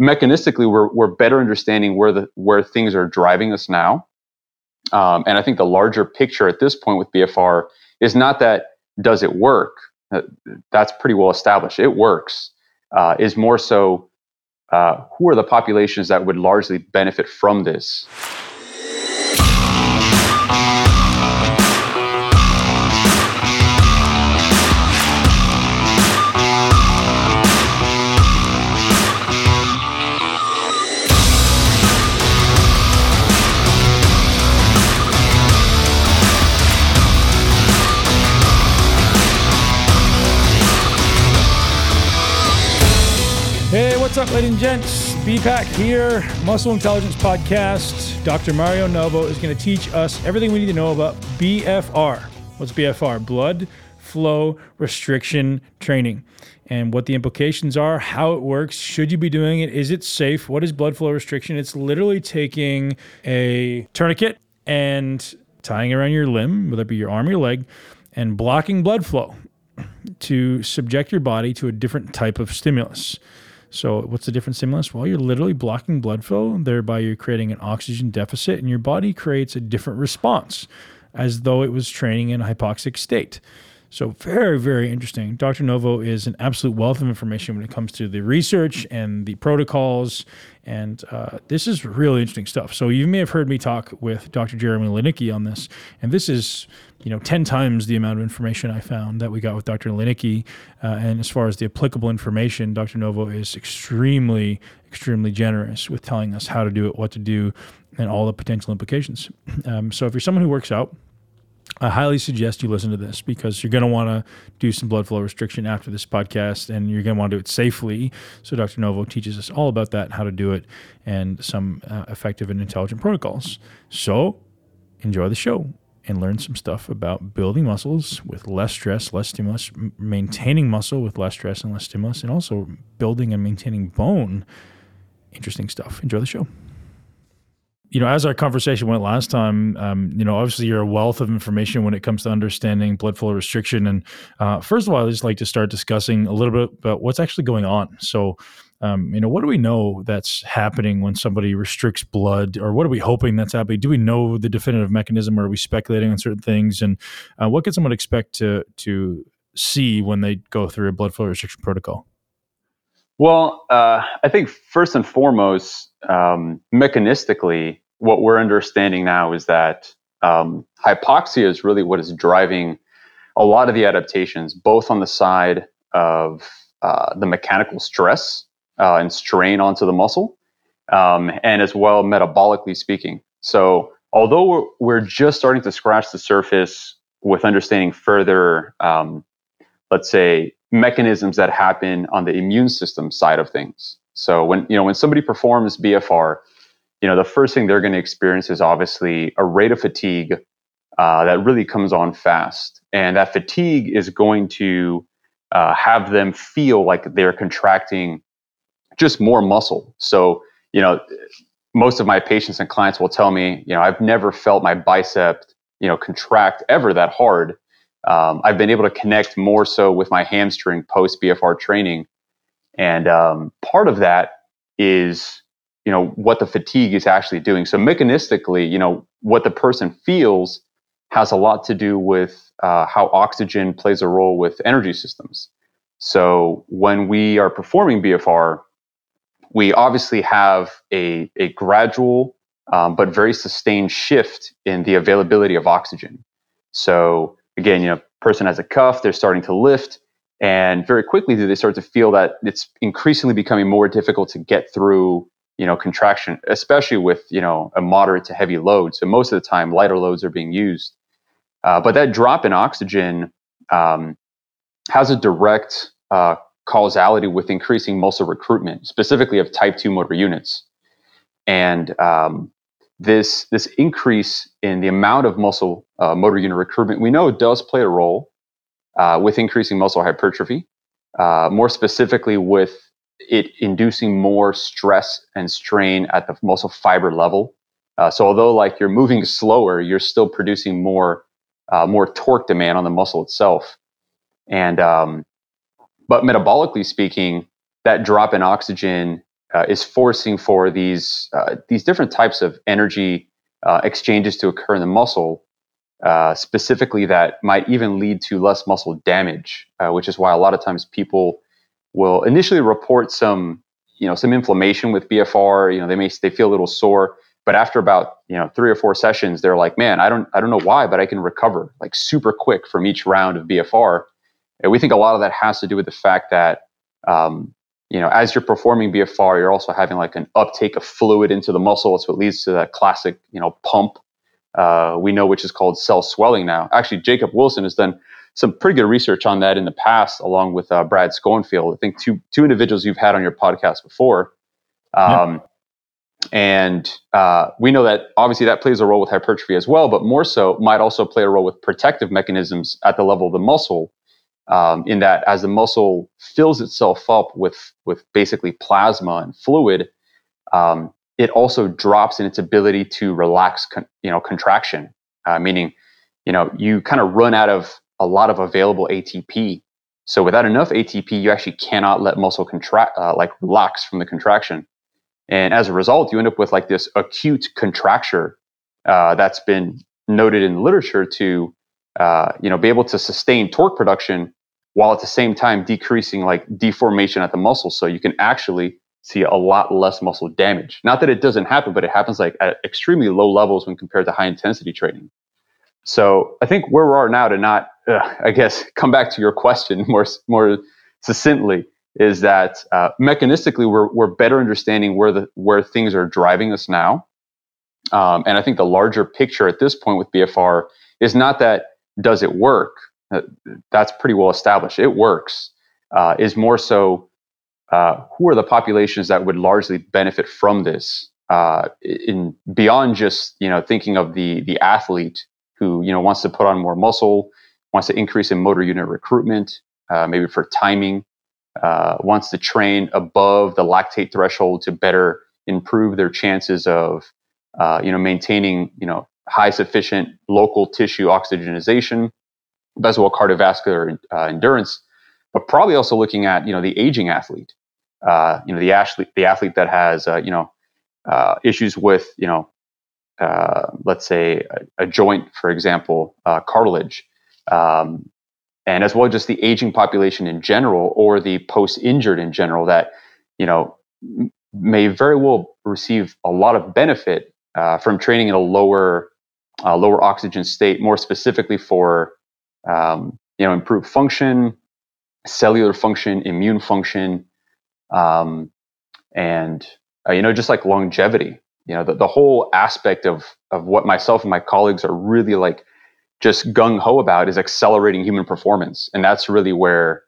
mechanistically, we're we're better understanding where the where things are driving us now. Um, and I think the larger picture at this point with BFR is not that does it work. Uh, that's pretty well established. It works. Uh, is more so uh, who are the populations that would largely benefit from this. Ladies and gents? BPAC here, Muscle Intelligence Podcast. Dr. Mario Novo is going to teach us everything we need to know about BFR. What's BFR? Blood flow restriction training and what the implications are, how it works, should you be doing it, is it safe, what is blood flow restriction? It's literally taking a tourniquet and tying around your limb, whether it be your arm or your leg, and blocking blood flow to subject your body to a different type of stimulus. So, what's the different stimulus? Well, you're literally blocking blood flow, thereby you're creating an oxygen deficit, and your body creates a different response as though it was training in a hypoxic state. So, very, very interesting. Dr. Novo is an absolute wealth of information when it comes to the research and the protocols. And uh, this is really interesting stuff. So, you may have heard me talk with Dr. Jeremy Loenneke on this. And this is you know, 10 times the amount of information I found that we got with Dr. Loenneke. Uh, and as far as the applicable information, Dr. Novo is extremely, extremely generous with telling us how to do it, what to do, and all the potential implications. Um, so if you're someone who works out, I highly suggest you listen to this because you're going to want to do some blood flow restriction after this podcast and you're going to want to do it safely. So, Dr. Novo teaches us all about that, how to do it, and some uh, effective and intelligent protocols. So, enjoy the show and learn some stuff about building muscles with less stress, less stimulus, m- maintaining muscle with less stress and less stimulus, and also building and maintaining bone. Interesting stuff. Enjoy the show. You know, as our conversation went last time, um, you know, obviously you're a wealth of information when it comes to understanding blood flow restriction. And uh, first of all, I just like to start discussing a little bit about what's actually going on. So, um, you know, what do we know that's happening when somebody restricts blood, or what are we hoping that's happening? Do we know the definitive mechanism, or are we speculating on certain things? And uh, what can someone expect to to see when they go through a blood flow restriction protocol? Well, uh, I think first and foremost, um, mechanistically, what we're understanding now is that um, hypoxia is really what is driving a lot of the adaptations, both on the side of uh, the mechanical stress uh, and strain onto the muscle, um, and as well metabolically speaking. So, although we're, we're, just starting to scratch the surface with understanding further, um, let's say, mechanisms that happen on the immune system side of things. So, when you know when somebody performs BFR, you know the first thing they're going to experience is obviously a rate of fatigue uh, that really comes on fast, and that fatigue is going to uh, have them feel like they're contracting just more muscle. So, you know, most of my patients and clients will tell me, you know, I've never felt my bicep, you know, contract ever that hard. Um, I've been able to connect more so with my hamstring post BFR training. And um, part of that is, you know, what the fatigue is actually doing. So mechanistically, you know, what the person feels has a lot to do with uh, how oxygen plays a role with energy systems. So when we are performing BFR, we obviously have a, a gradual um, but very sustained shift in the availability of oxygen. So again, you know, person has a cuff, they're starting to lift, and very quickly do they start to feel that it's increasingly becoming more difficult to get through, you know, contraction, especially with you know a moderate to heavy load. So most of the time, lighter loads are being used, uh, but that drop in oxygen um, has a direct uh, causality with increasing muscle recruitment, specifically of type 2 motor units. And um, this, this increase in the amount of muscle uh, motor unit recruitment, we know does play a role uh, with increasing muscle hypertrophy, uh, more specifically with it inducing more stress and strain at the muscle fiber level. Uh, so although like you're moving slower, you're still producing more uh, more torque demand on the muscle itself. And um, but metabolically speaking, that drop in oxygen uh, is forcing for these uh, these different types of energy uh, exchanges to occur in the muscle, uh, specifically that might even lead to less muscle damage, which is why a lot of times people will initially report some you know some inflammation with BFR. You know they may they feel a little sore, but after about you know three or four sessions, they're like, man, I don't I don't know why, but I can recover like super quick from each round of BFR. And we think a lot of that has to do with the fact that um, you know, as you're performing BFR, you're also having like an uptake of fluid into the muscle. It's what leads to that classic, you know, pump uh, we know, which is called cell swelling now. Actually, Jacob Wilson has done some pretty good research on that in the past, along with uh, Brad Schoenfeld. I think two two individuals you've had on your podcast before. Um, And uh, we know that obviously that plays a role with hypertrophy as well, but more so might also play a role with protective mechanisms at the level of the muscle um, in that as the muscle fills itself up with with basically plasma and fluid, um, it also drops in its ability to relax, con- you know, contraction. Uh, meaning, you know, you kind of run out of a lot of available ATP. So without enough ATP, you actually cannot let muscle contract, uh, like relax from the contraction. And as a result, you end up with like this acute contracture uh, that's been noted in the literature to, uh, you know, be able to sustain torque production while at the same time decreasing like deformation at the muscle. So you can actually see a lot less muscle damage. Not that it doesn't happen, but it happens like at extremely low levels when compared to high intensity training. So I think where we are now to not, uh, I guess, come back to your question more more succinctly is that uh, mechanistically we're we're better understanding where the where things are driving us now, um, and I think the larger picture at this point with BFR is not that does it work, uh, that's pretty well established. It works. Uh, is more so uh, who are the populations that would largely benefit from this? Uh, in beyond just you know thinking of the the athlete who you know wants to put on more muscle, wants to increase in motor unit recruitment, uh, maybe for timing, uh, wants to train above the lactate threshold to better improve their chances of you know maintaining you know high sufficient local tissue oxygenization as well cardiovascular uh, endurance, but probably also looking at you know the aging athlete, uh, you know the athlete the athlete that has uh, you know uh, issues with you know uh, let's say a, a, joint, for example, uh, cartilage, um, and as well just the aging population in general or the post injured in general that you know m- may very well receive a lot of benefit from training in a lower lower oxygen state, more specifically for um, you know, improve function, cellular function, immune function, um, and uh, you know, just like longevity. You know, the, the whole aspect of of what myself and my colleagues are really like just gung ho about is accelerating human performance, and that's really where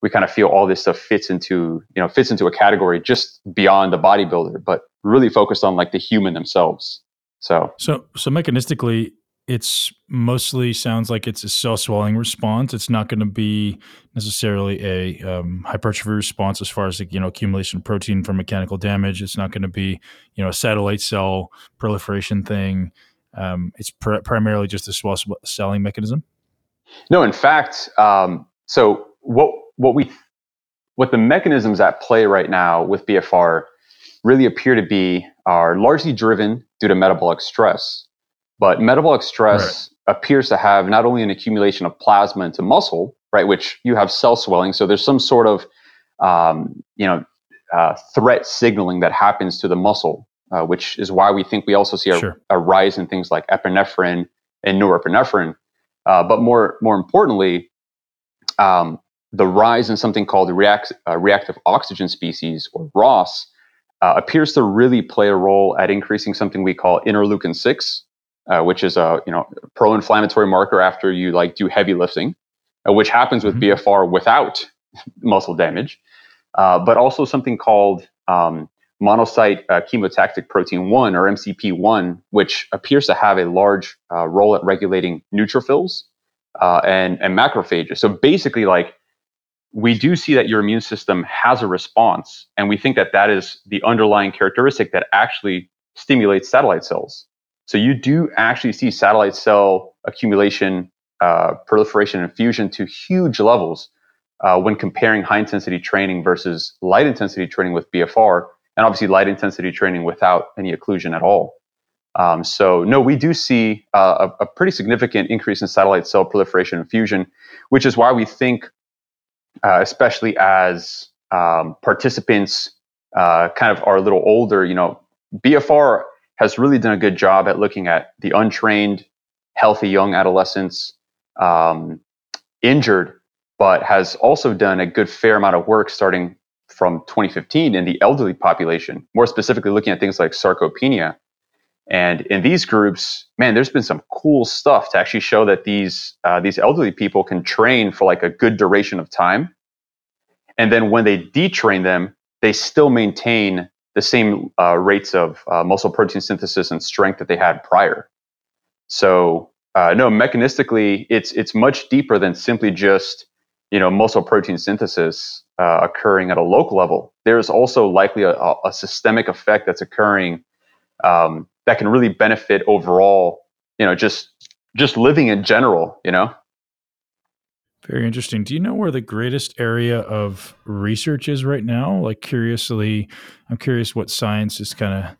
we kind of feel all this stuff fits into you know fits into a category just beyond the bodybuilder, but really focused on like the human themselves. So, so, so mechanistically, it's mostly sounds like it's a cell swelling response. It's not going to be necessarily a um, hypertrophy response as far as like, you know accumulation of protein from mechanical damage. It's not going to be you know a satellite cell proliferation thing. Um, it's pr- primarily just a swell swelling mechanism. No, in fact, um, so what what we what the mechanisms at play right now with BFR really appear to be are largely driven due to metabolic stress. But metabolic stress right. appears to have not only an accumulation of plasma into muscle, right, which you have cell swelling. So there's some sort of, um, you know, uh, threat signaling that happens to the muscle, uh, which is why we think we also see a, sure. a, rise in things like epinephrine and norepinephrine. Uh, but more, more importantly, um, the rise in something called react, uh, reactive oxygen species, or ROS, uh, appears to really play a role at increasing something we call interleukin 6, uh, which is a you know pro-inflammatory marker after you like do heavy lifting, uh, which happens with mm-hmm. BFR without muscle damage, uh, but also something called um, monocyte uh, chemotactic protein 1 or MCP1, which appears to have a large uh, role at regulating neutrophils uh, and, and macrophages. So basically, like we do see that your immune system has a response, and we think that that is the underlying characteristic that actually stimulates satellite cells. So you do actually see satellite cell accumulation, uh, proliferation, and fusion to huge levels uh, when comparing high intensity training versus light intensity training with BFR. And obviously light intensity training without any occlusion at all. Um, so no, we do see uh, a, a, pretty significant increase in satellite cell proliferation and fusion, which is why we think, uh, especially as um, participants uh, kind of are a little older, you know, BFR has really done a good job at looking at the untrained, healthy young adolescents, um, injured, but has also done a good fair amount of work starting from 2015 in the elderly population, more specifically looking at things like sarcopenia. And in these groups, man, there's been some cool stuff to actually show that these uh, these elderly people can train for like a good duration of time, and then when they detrain them, they still maintain the same uh, rates of uh, muscle protein synthesis and strength that they had prior. So uh, no, mechanistically, it's it's much deeper than simply just you know muscle protein synthesis uh, occurring at a local level. There's also likely a, a systemic effect that's occurring um, that can really benefit overall, you know, just just living in general, you know. Very interesting. Do you know where the greatest area of research is right now? Like curiously, I'm curious what science is kind of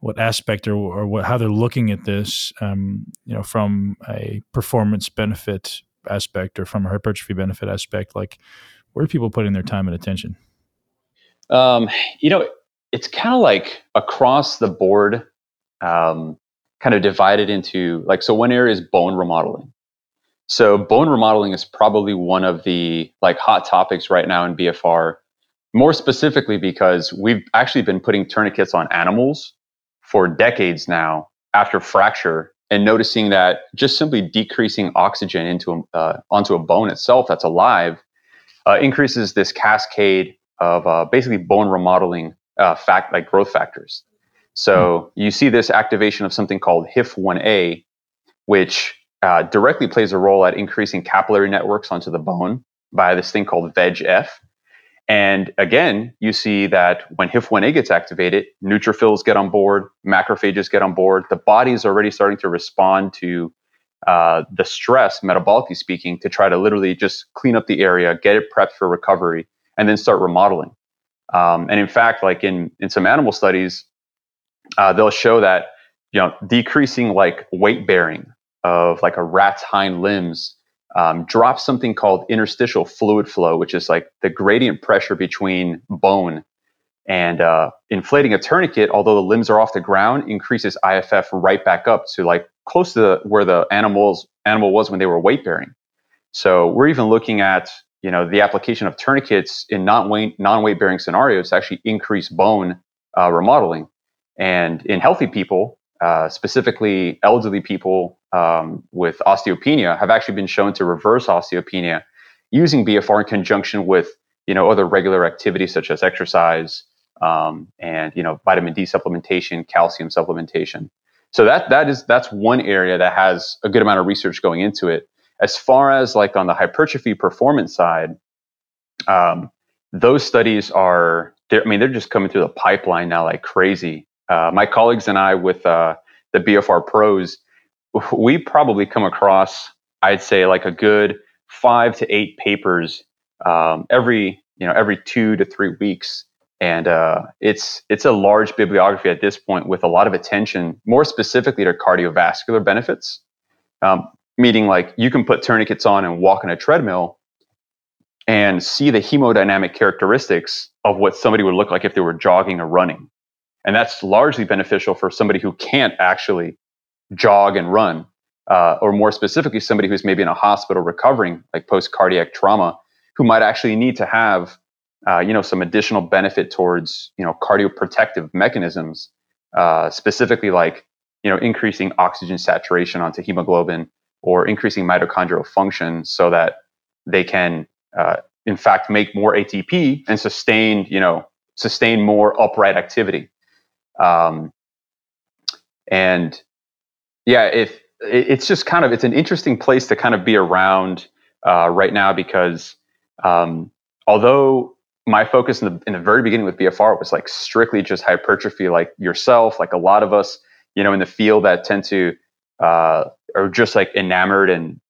what aspect or, or what how they're looking at this, um, you know, from a performance benefit aspect or from a hypertrophy benefit aspect. Like, where are people putting their time and attention? Um, you know, it's kind of like across the board um, kind of divided into like so one area is bone remodeling so bone remodeling is probably one of the like hot topics right now in bfr more specifically because we've actually been putting tourniquets on animals for decades now after fracture and noticing that just simply decreasing oxygen into a, uh, onto a bone itself that's alive uh, increases this cascade of uh, basically bone remodeling uh, fact like growth factors so you see this activation of something called HIF1A, which uh, directly plays a role at increasing capillary networks onto the bone by this thing called VEGF. And again, you see that when HIF1A gets activated, neutrophils get on board, macrophages get on board. The body is already starting to respond to uh, the stress, metabolically speaking, to try to literally just clean up the area, get it prepped for recovery, and then start remodeling. Um, and in fact, like in in some animal studies, uh, they'll show that you know decreasing like weight bearing of like a rat's hind limbs um, drops something called interstitial fluid flow, which is like the gradient pressure between bone. And uh, inflating a tourniquet, although the limbs are off the ground, increases IFF right back up to like close to the, where the animals animal was when they were weight bearing. So we're even looking at you know the application of tourniquets in non weight non weight bearing scenarios to actually increase bone uh, remodeling. And in healthy people, uh, specifically elderly people um, with osteopenia, have actually been shown to reverse osteopenia using BFR in conjunction with you know other regular activities such as exercise um, and you know vitamin D supplementation, calcium supplementation. So that that is that's one area that has a good amount of research going into it. As far as like on the hypertrophy performance side, um, those studies are I mean they're just coming through the pipeline now like crazy. Uh, my colleagues and I with uh, the BFR pros, we probably come across, I'd say, like a good five to eight papers um, every you know every two to three weeks, and uh, it's it's a large bibliography at this point with a lot of attention, more specifically to cardiovascular benefits. Um, meaning, like you can put tourniquets on and walk on a treadmill, and see the hemodynamic characteristics of what somebody would look like if they were jogging or running. And that's largely beneficial for somebody who can't actually jog and run, uh, or more specifically, somebody who's maybe in a hospital recovering, like post cardiac trauma, who might actually need to have, uh, you know, some additional benefit towards, you know, cardioprotective mechanisms, uh, specifically like, you know, increasing oxygen saturation onto hemoglobin or increasing mitochondrial function so that they can, uh, in fact, make more ATP and sustain, you know, sustain more upright activity. Um, and yeah, if it's just kind of it's an interesting place to kind of be around uh, right now because um, although my focus in the in the very beginning with BFR was like strictly just hypertrophy, like yourself, like a lot of us, you know, in the field that tend to uh, are just like enamored and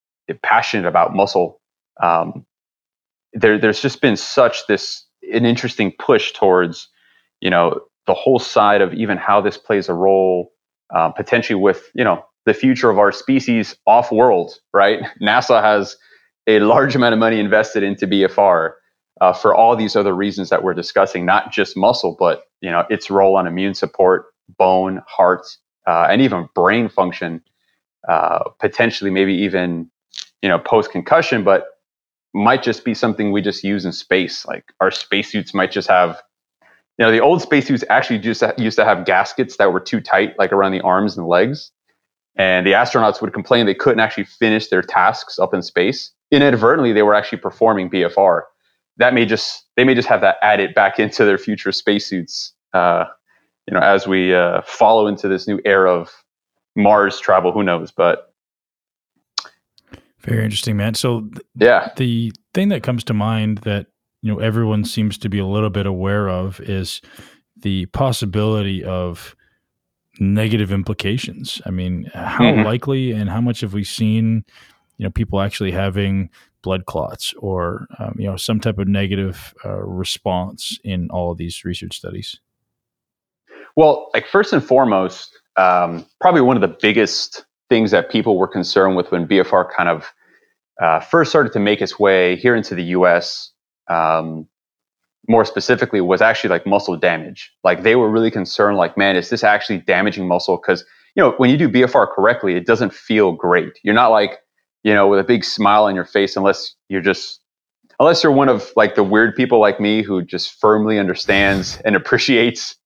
passionate about muscle. Um, there, there's just been such this an interesting push towards, you know, the whole side of even how this plays a role uh, potentially with you know the future of our species off world, right? NASA has a large amount of money invested into BFR uh, for all these other reasons that we're discussing, not just muscle, but you know its role on immune support, bone, heart, uh, and even brain function. Uh, potentially, maybe even you know post concussion, but might just be something we just use in space. Like our spacesuits might just have, you know, the old spacesuits actually just used to have gaskets that were too tight, like around the arms and legs. And the astronauts would complain they couldn't actually finish their tasks up in space. Inadvertently, they were actually performing BFR. That may just they may just have that added back into their future spacesuits. Uh, you know, as we uh, follow into this new era of Mars travel, who knows? But very interesting, man. So, th- yeah, the thing that comes to mind that you know everyone seems to be a little bit aware of is the possibility of negative implications. I mean, how mm-hmm. likely and how much have we seen, you know, people actually having blood clots or um, you know some type of negative uh, response in all of these research studies? Well, like first and foremost, um, probably one of the biggest things that people were concerned with when BFR kind of uh, first started to make its way here into the U.S. Um, more specifically was actually like muscle damage. Like they were really concerned, like, man, is this actually damaging muscle? Because you know, when you do BFR correctly, it doesn't feel great. You're not like, you know, with a big smile on your face, unless you're just, unless you're one of like the weird people like me who just firmly understands and appreciates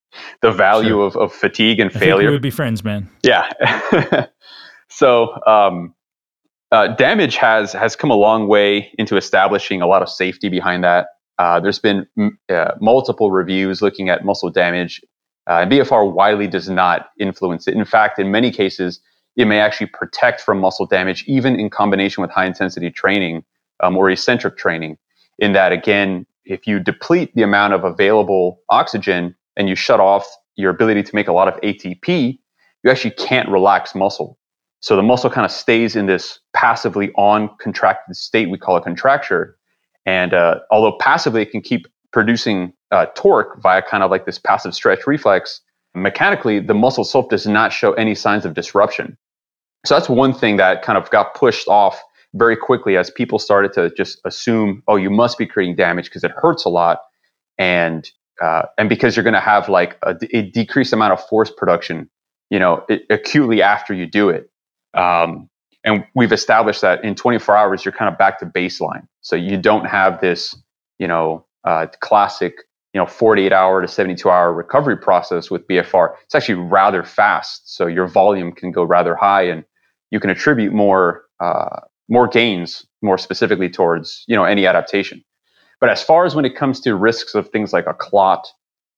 the value sure. of, of fatigue and I failure. we would be friends, man. Yeah. so, um, uh, damage has has come a long way into establishing a lot of safety behind that. Uh, there's been m- uh, multiple reviews looking at muscle damage, uh, and BFR widely does not influence it. In fact, in many cases, it may actually protect from muscle damage, even in combination with high intensity training um, or eccentric training. In that, again, if you deplete the amount of available oxygen and you shut off your ability to make a lot of ATP, you actually can't relax muscle. So the muscle kind of stays in this passively on contracted state we call a contracture and uh, although passively it can keep producing uh, torque via kind of like this passive stretch reflex, mechanically the muscle itself does not show any signs of disruption. So that's one thing that kind of got pushed off very quickly as people started to just assume, oh, you must be creating damage because it hurts a lot, and uh, and because you're going to have like a, a, decreased amount of force production, you know, it, acutely after you do it. Um, and we've established that in 24 hours, you're kind of back to baseline. So you don't have this, you know, uh, classic, you know, 48 hour to 72 hour recovery process with BFR. It's actually rather fast. So your volume can go rather high and you can attribute more, uh, more gains more specifically towards, you know, any adaptation. But as far as when it comes to risks of things like a clot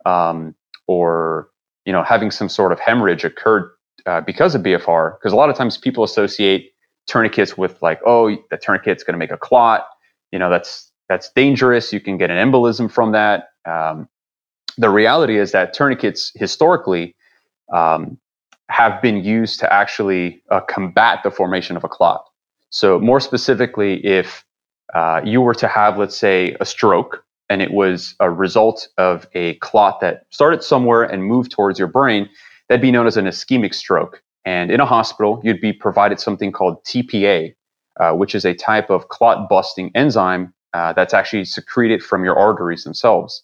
um, or, you know, having some sort of hemorrhage occurred uh, because of BFR, because a lot of times people associate tourniquets with like, oh, the tourniquet's going to make a clot. You know, that's that's dangerous. You can get an embolism from that. Um, the reality is that tourniquets historically um, have been used to actually uh, combat the formation of a clot. So, more specifically, if uh, you were to have, let's say, a stroke and it was a result of a clot that started somewhere and moved towards your brain, that'd be known as an ischemic stroke. And in a hospital, you'd be provided something called TPA, uh, which is a type of clot busting enzyme uh, that's actually secreted from your arteries themselves.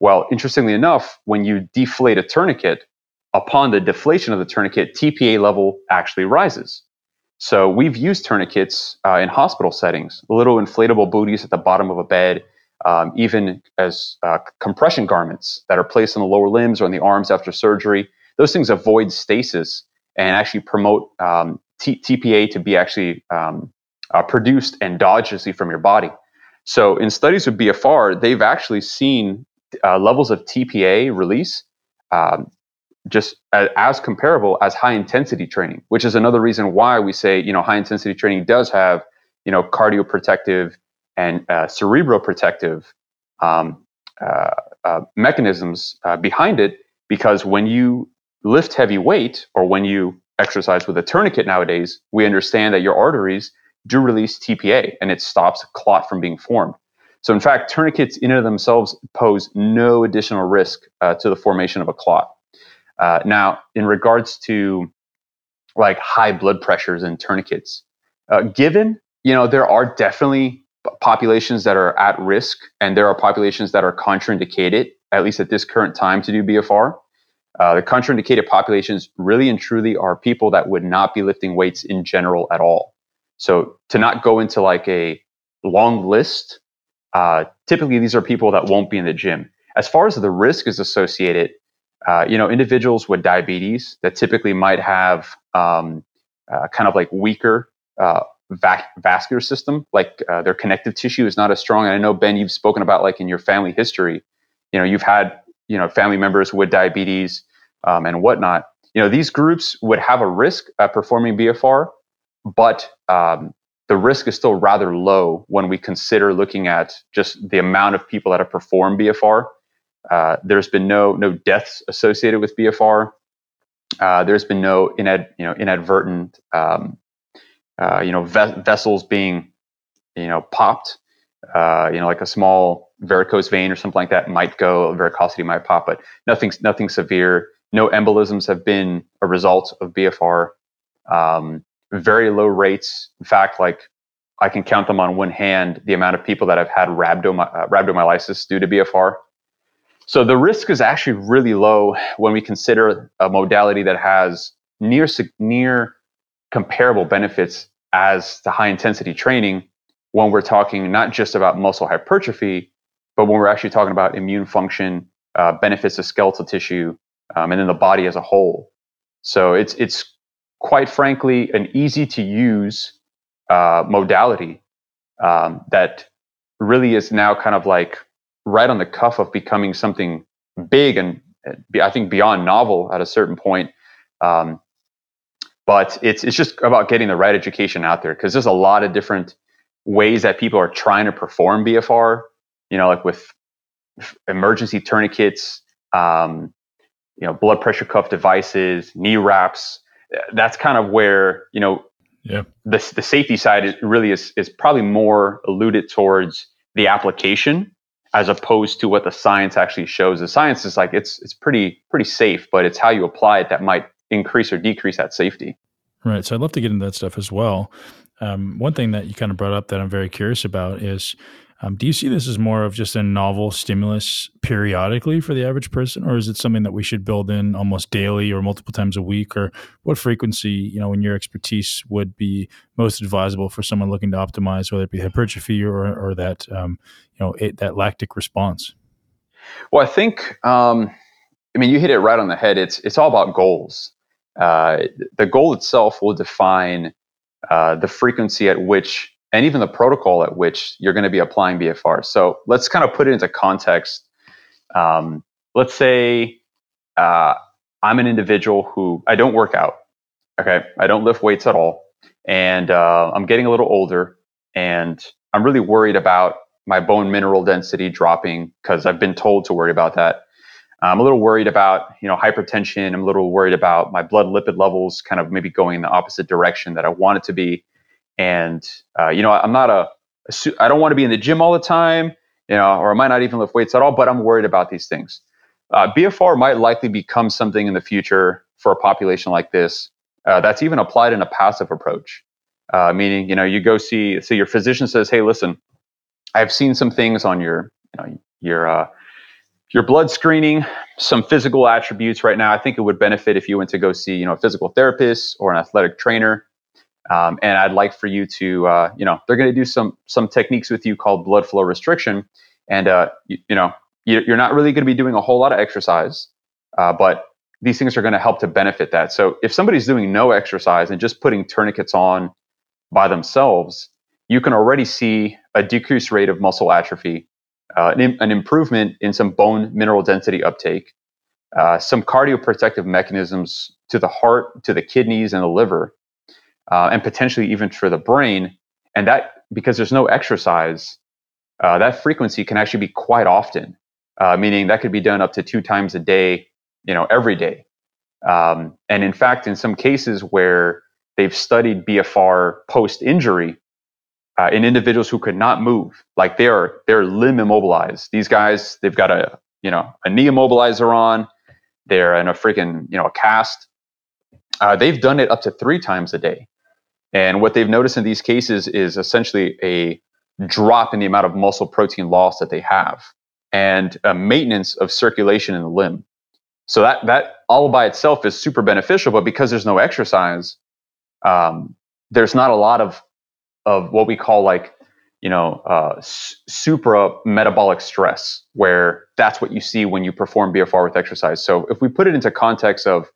Well, interestingly enough, when you deflate a tourniquet, upon the deflation of the tourniquet, TPA level actually rises. So we've used tourniquets uh, in hospital settings, little inflatable booties at the bottom of a bed, um, even as uh, compression garments that are placed on the lower limbs or on the arms after surgery. Those things avoid stasis and actually promote um, T- TPA to be actually um, uh, produced endogenously from your body. So in studies with BFR, they've actually seen uh, levels of TPA release um, just as, comparable as high intensity training, which is another reason why we say you know high intensity training does have you know cardioprotective and uh, cerebroprotective um, uh, uh, mechanisms uh, behind it because when you lift heavy weight or when you exercise with a tourniquet nowadays, we understand that your arteries do release TPA and it stops clot from being formed. So, in fact, tourniquets in and of themselves pose no additional risk uh, to the formation of a clot. Uh, now, in regards to like high blood pressures and tourniquets, uh, given you know there are definitely populations that are at risk, and there are populations that are contraindicated, at least at this current time, to do BFR. Uh, the contraindicated populations really and truly are people that would not be lifting weights in general at all. So to not go into like a long list, uh, typically these are people that won't be in the gym. As far as the risk is associated, uh, you know, individuals with diabetes that typically might have um, uh, kind of like weaker uh, vascular system, like uh, their connective tissue is not as strong. And I know Ben, you've spoken about like in your family history, you know, you've had you know family members with diabetes um, and whatnot. You know, these groups would have a risk at performing BFR, but um, the risk is still rather low when we consider looking at just the amount of people that have performed BFR. Uh, there's been no no deaths associated with BFR. Uh, there's been no inad, you know inadvertent um, uh, you know ve- vessels being you know popped. Uh, you know, like a small varicose vein or something like that might go, varicosity might pop, but nothing nothing severe. No embolisms have been a result of BFR. Um, very low rates. In fact, like I can count them on one hand the amount of people that have had rhabdom- uh, rhabdomyolysis due to BFR. So the risk is actually really low when we consider a modality that has near near comparable benefits as the high intensity training when we're talking not just about muscle hypertrophy, but when we're actually talking about immune function, uh, benefits of skeletal tissue, um, and then the body as a whole. So it's it's quite frankly an easy to use uh, modality um, that really is now kind of like right on the cuff of becoming something big and I think beyond novel at a certain point. Um, but it's it's just about getting the right education out there because there's a lot of different ways that people are trying to perform BFR. You know, like with emergency tourniquets, um, you know, blood pressure cuff devices, knee wraps. That's kind of where you know yeah. the the safety side is really is is probably more alluded towards the application as opposed to what the science actually shows. The science is like it's it's pretty pretty safe, but it's how you apply it that might increase or decrease that safety. Right. So I'd love to get into that stuff as well. Um, one thing that you kind of brought up that I'm very curious about is um, do you see this as more of just a novel stimulus periodically for the average person, or is it something that we should build in almost daily or multiple times a week? Or what frequency, you know, in your expertise would be most advisable for someone looking to optimize, whether it be hypertrophy or, or that, um, you know, it, that lactic response? Well, I think, um, I mean, you hit it right on the head. It's it's all about goals. Uh, the goal itself will define uh, the frequency at which and even the protocol at which you're going to be applying BFR. So let's kind of put it into context. Um, let's say uh, I'm an individual who I don't work out. Okay, I don't lift weights at all, and uh, I'm getting a little older, and I'm really worried about my bone mineral density dropping because I've been told to worry about that. I'm a little worried about you know hypertension. I'm a little worried about my blood lipid levels kind of maybe going in the opposite direction that I want it to be. And uh, you know, I'm not a, a I don't want to be in the gym all the time, you know, or I might not even lift weights at all. But I'm worried about these things. Uh, BFR might likely become something in the future for a population like this uh, that's even applied in a passive approach. Uh, meaning, you know, you go see, so your physician says, "Hey, listen, I've seen some things on your, you know, your uh, your blood screening, some physical attributes right now. I think it would benefit if you went to go see, you know, a physical therapist or an athletic trainer. Um, and I'd like for you to, uh, you know, they're going to do some some techniques with you called blood flow restriction, and uh, you, you, know, you, are not really going to be doing a whole lot of exercise, uh, but these things are going to help to benefit that. So if somebody's doing no exercise and just putting tourniquets on by themselves, you can already see a decreased rate of muscle atrophy, uh, an, an, improvement in some bone mineral density uptake, uh, some cardioprotective mechanisms to the heart, to the kidneys, and the liver uh, and potentially even for the brain. And that, because there's no exercise, uh, that frequency can actually be quite often, uh, meaning that could be done up to two times a day, you know, every day. Um, and in fact, in some cases where they've studied BFR post injury, uh, in individuals who could not move, like they are they're limb immobilized. These guys, they've got a you know a knee immobilizer on, they're in a freaking you know a cast. Uh, they've done it up to three times a day, and what they've noticed in these cases is essentially a drop in the amount of muscle protein loss that they have, and a maintenance of circulation in the limb. So that that all by itself is super beneficial, but because there's no exercise, um, there's not a lot of of what we call like you know uh, supra metabolic stress, where that's what you see when you perform BFR with exercise. So if we put it into context of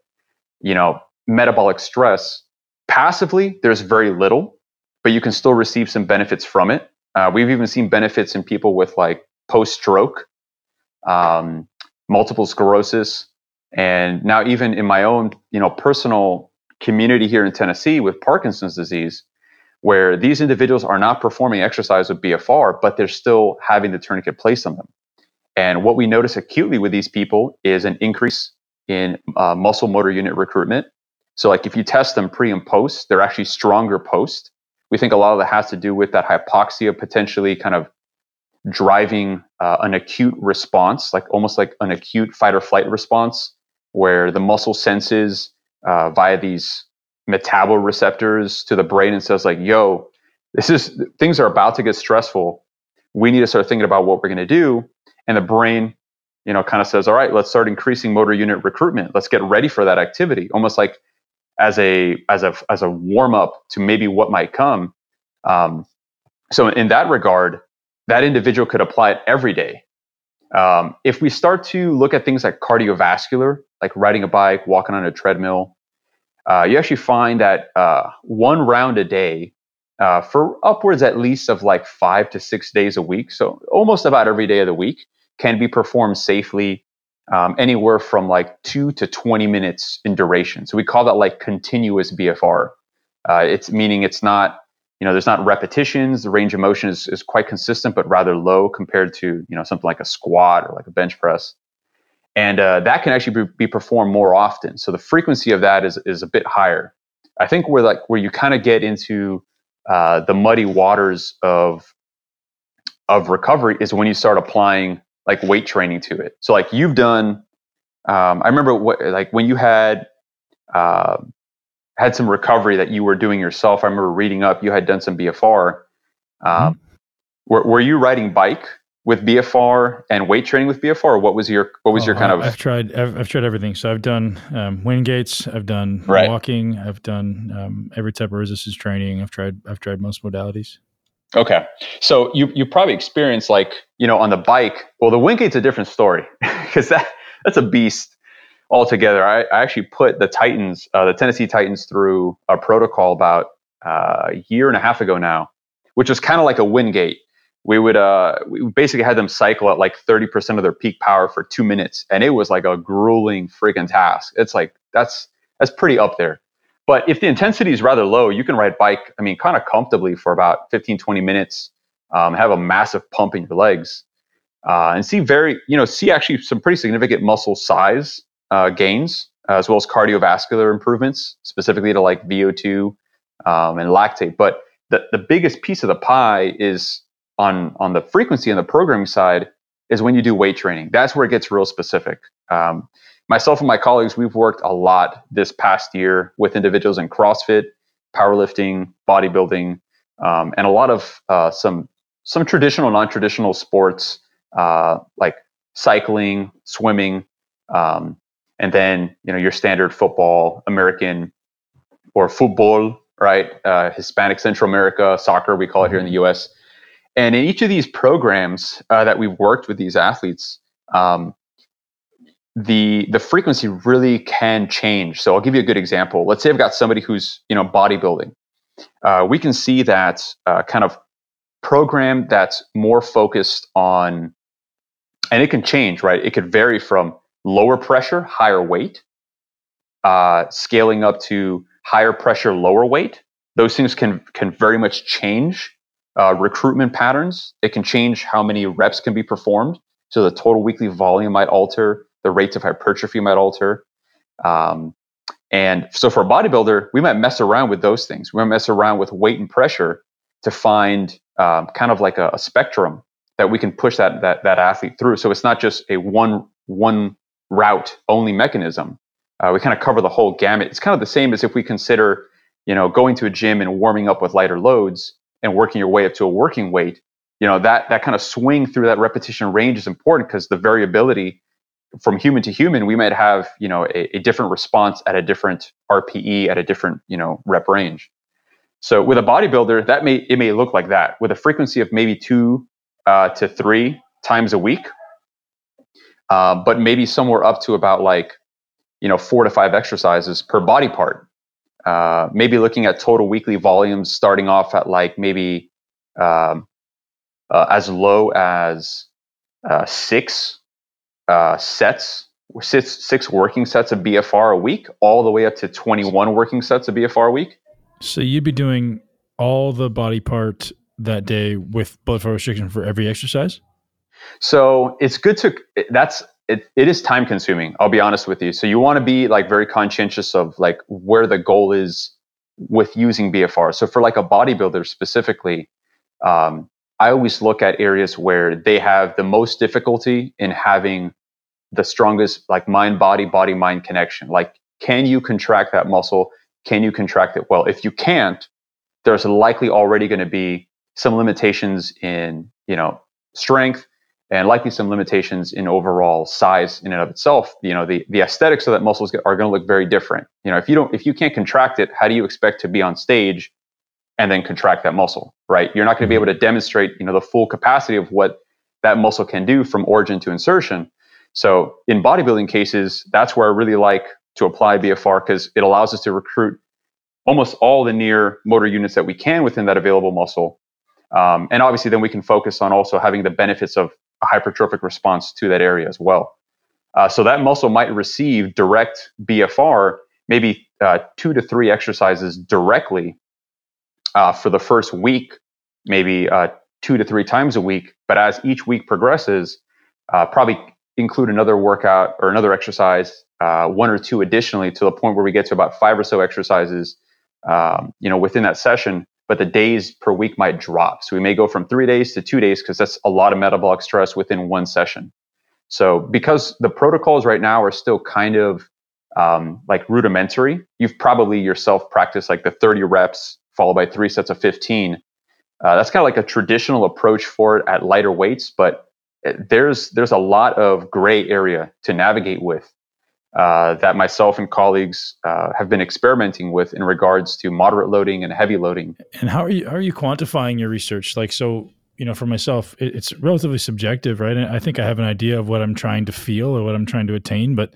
you know metabolic stress, passively there's very little, but you can still receive some benefits from it. Uh, we've even seen benefits in people with like post stroke, um, multiple sclerosis, and now even in my own you know personal community here in Tennessee with Parkinson's disease, where these individuals are not performing exercise with BFR, but they're still having the tourniquet placed on them. And what we notice acutely with these people is an increase in uh, muscle motor unit recruitment. So, like if you test them pre and post, they're actually stronger post. We think a lot of that has to do with that hypoxia potentially kind of driving uh, an acute response, like almost like an acute fight or flight response, where the muscle senses uh, via these metaboreceptors to the brain and says like, "Yo, this is things are about to get stressful. We need to start thinking about what we're going to do." And the brain, you know, kind of says, "All right, let's start increasing motor unit recruitment. Let's get ready for that activity." Almost like as a as a as a warm up to maybe what might come. Um, so in that regard, that individual could apply it every day. Um, if we start to look at things like cardiovascular, like riding a bike, walking on a treadmill, uh, you actually find that uh, one round a day uh, for upwards at least of like five to six days a week, so almost about every day of the week, can be performed safely, um, anywhere from like two to 20 minutes in duration. So we call that like continuous BFR. Uh, it's meaning it's not, you know, there's not repetitions. The range of motion is, is quite consistent, but rather low compared to, you know, something like a squat or like a bench press and uh, that can actually be, be, performed more often. So the frequency of that is is a bit higher. I think where like where you kind of get into uh, the muddy waters of of recovery is when you start applying like weight training to it. So like you've done, um, I remember what like when you had uh, had some recovery that you were doing yourself. I remember reading up you had done some BFR. Um, mm-hmm. were, were you riding bike with BFR and weight training with BFR? Or what was your what was oh, your kind I, of? I've tried I've, I've, tried everything. So I've done um, gates. I've done right. walking. I've done um, every type of resistance training. I've tried I've tried most modalities. Okay, so you you probably experienced like you know on the bike. Well, the Wingate's a different story because that that's a beast altogether. I, I actually put the Titans, uh, the Tennessee Titans, through a protocol about uh, a year and a half ago now, which was kind of like a Wingate we would uh we basically had them cycle at like 30% of their peak power for two minutes and it was like a grueling freaking task it's like that's that's pretty up there but if the intensity is rather low you can ride bike i mean kind of comfortably for about 15 20 minutes um, have a massive pump in your legs uh, and see very you know see actually some pretty significant muscle size uh, gains as well as cardiovascular improvements specifically to like vo2 um, and lactate but the, the biggest piece of the pie is on on the frequency and the programming side is when you do weight training. That's where it gets real specific. Um, myself and my colleagues, we've worked a lot this past year with individuals in CrossFit, powerlifting, bodybuilding, um, and a lot of uh, some some traditional, non-traditional sports uh, like cycling, swimming, um, and then you know your standard football, American or football, right? Uh, Hispanic Central America, soccer, we call it here in the U.S. And in each of these programs uh, that we've worked with these athletes, um, the the frequency really can change. So I'll give you a good example. Let's say I've got somebody who's you know bodybuilding. Uh, we can see that uh, kind of program that's more focused on, and it can change, right? It could vary from lower pressure, higher weight, uh, scaling up to higher pressure, lower weight. Those things can can very much change uh, recruitment patterns. It can change how many reps can be performed. So the total weekly volume might alter, the rates of hypertrophy might alter. Um, and so for a bodybuilder, we might mess around with those things. We might mess around with weight and pressure. to find um, kind of like a, a, spectrum that we can push that, that that athlete through. So it's not just a one one route only mechanism. Uh, we kind of cover the whole gamut. It's kind of the same as if we consider, you know, going to a gym and warming up with lighter loads and working your way up to a working weight. You know that that kind of swing through that repetition range is important because the variability from human to human, we might have you know a, a, different response at a different RPE at a different you know rep range. So with a bodybuilder, that may it may look like that with a frequency of maybe two uh, to three times a week, uh, but maybe somewhere up to about like you know four to five exercises per body part. Uh, maybe looking at total weekly volumes, starting off at like maybe um, uh, as low as uh, six uh, sets, six, six working sets of BFR a week, all the way up to 21 working sets of BFR a week. So you'd be doing all the body part that day with blood flow restriction for every exercise? So it's good to, that's, it, it is time consuming. I'll be honest with you. So you want to be like very conscientious of like where the goal is with using BFR. So for like a bodybuilder specifically, um, I always look at areas where they have the most difficulty in having the strongest like mind body body mind connection. Like, can you contract that muscle? Can you contract it well? If you can't, there's likely already going to be some limitations in you know strength and likely some limitations in overall size in and of itself. You know, the the aesthetics of that muscle are going to look very different. You know, if you don't if you can't contract it, how do you expect to be on stage and then contract that muscle? Right? You're not going to be able to demonstrate you know the full capacity of what that muscle can do from origin to insertion so in bodybuilding cases, that's where I really like to apply BFR because it allows us to recruit almost all the near motor units that we can within that available muscle. Um, and obviously, then we can focus on also having the benefits of a hypertrophic response to that area as well. Uh, so that muscle might receive direct BFR, maybe uh, two to three exercises directly uh, for the first week, maybe uh, two to three times a week. But as each week progresses, uh, probably include another workout or another exercise, uh, one or two additionally, to the point where we get to about five or so exercises, um, you know, within that session. But the days per week might drop. So we may go from three days to two days because that's a lot of metabolic stress within one session. So because the protocols right now are still kind of um, like rudimentary, you've probably yourself practiced like the 30 reps followed by three sets of 15. Uh, that's kind of like a traditional approach for it at lighter weights, but there's there's a lot of gray area to navigate with uh, that myself and colleagues uh, have been experimenting with in regards to moderate loading and heavy loading. And how are you how are you quantifying your research? Like so, you know, for myself, it, it's relatively subjective, right? And I think I have an idea of what I'm trying to feel or what I'm trying to attain, but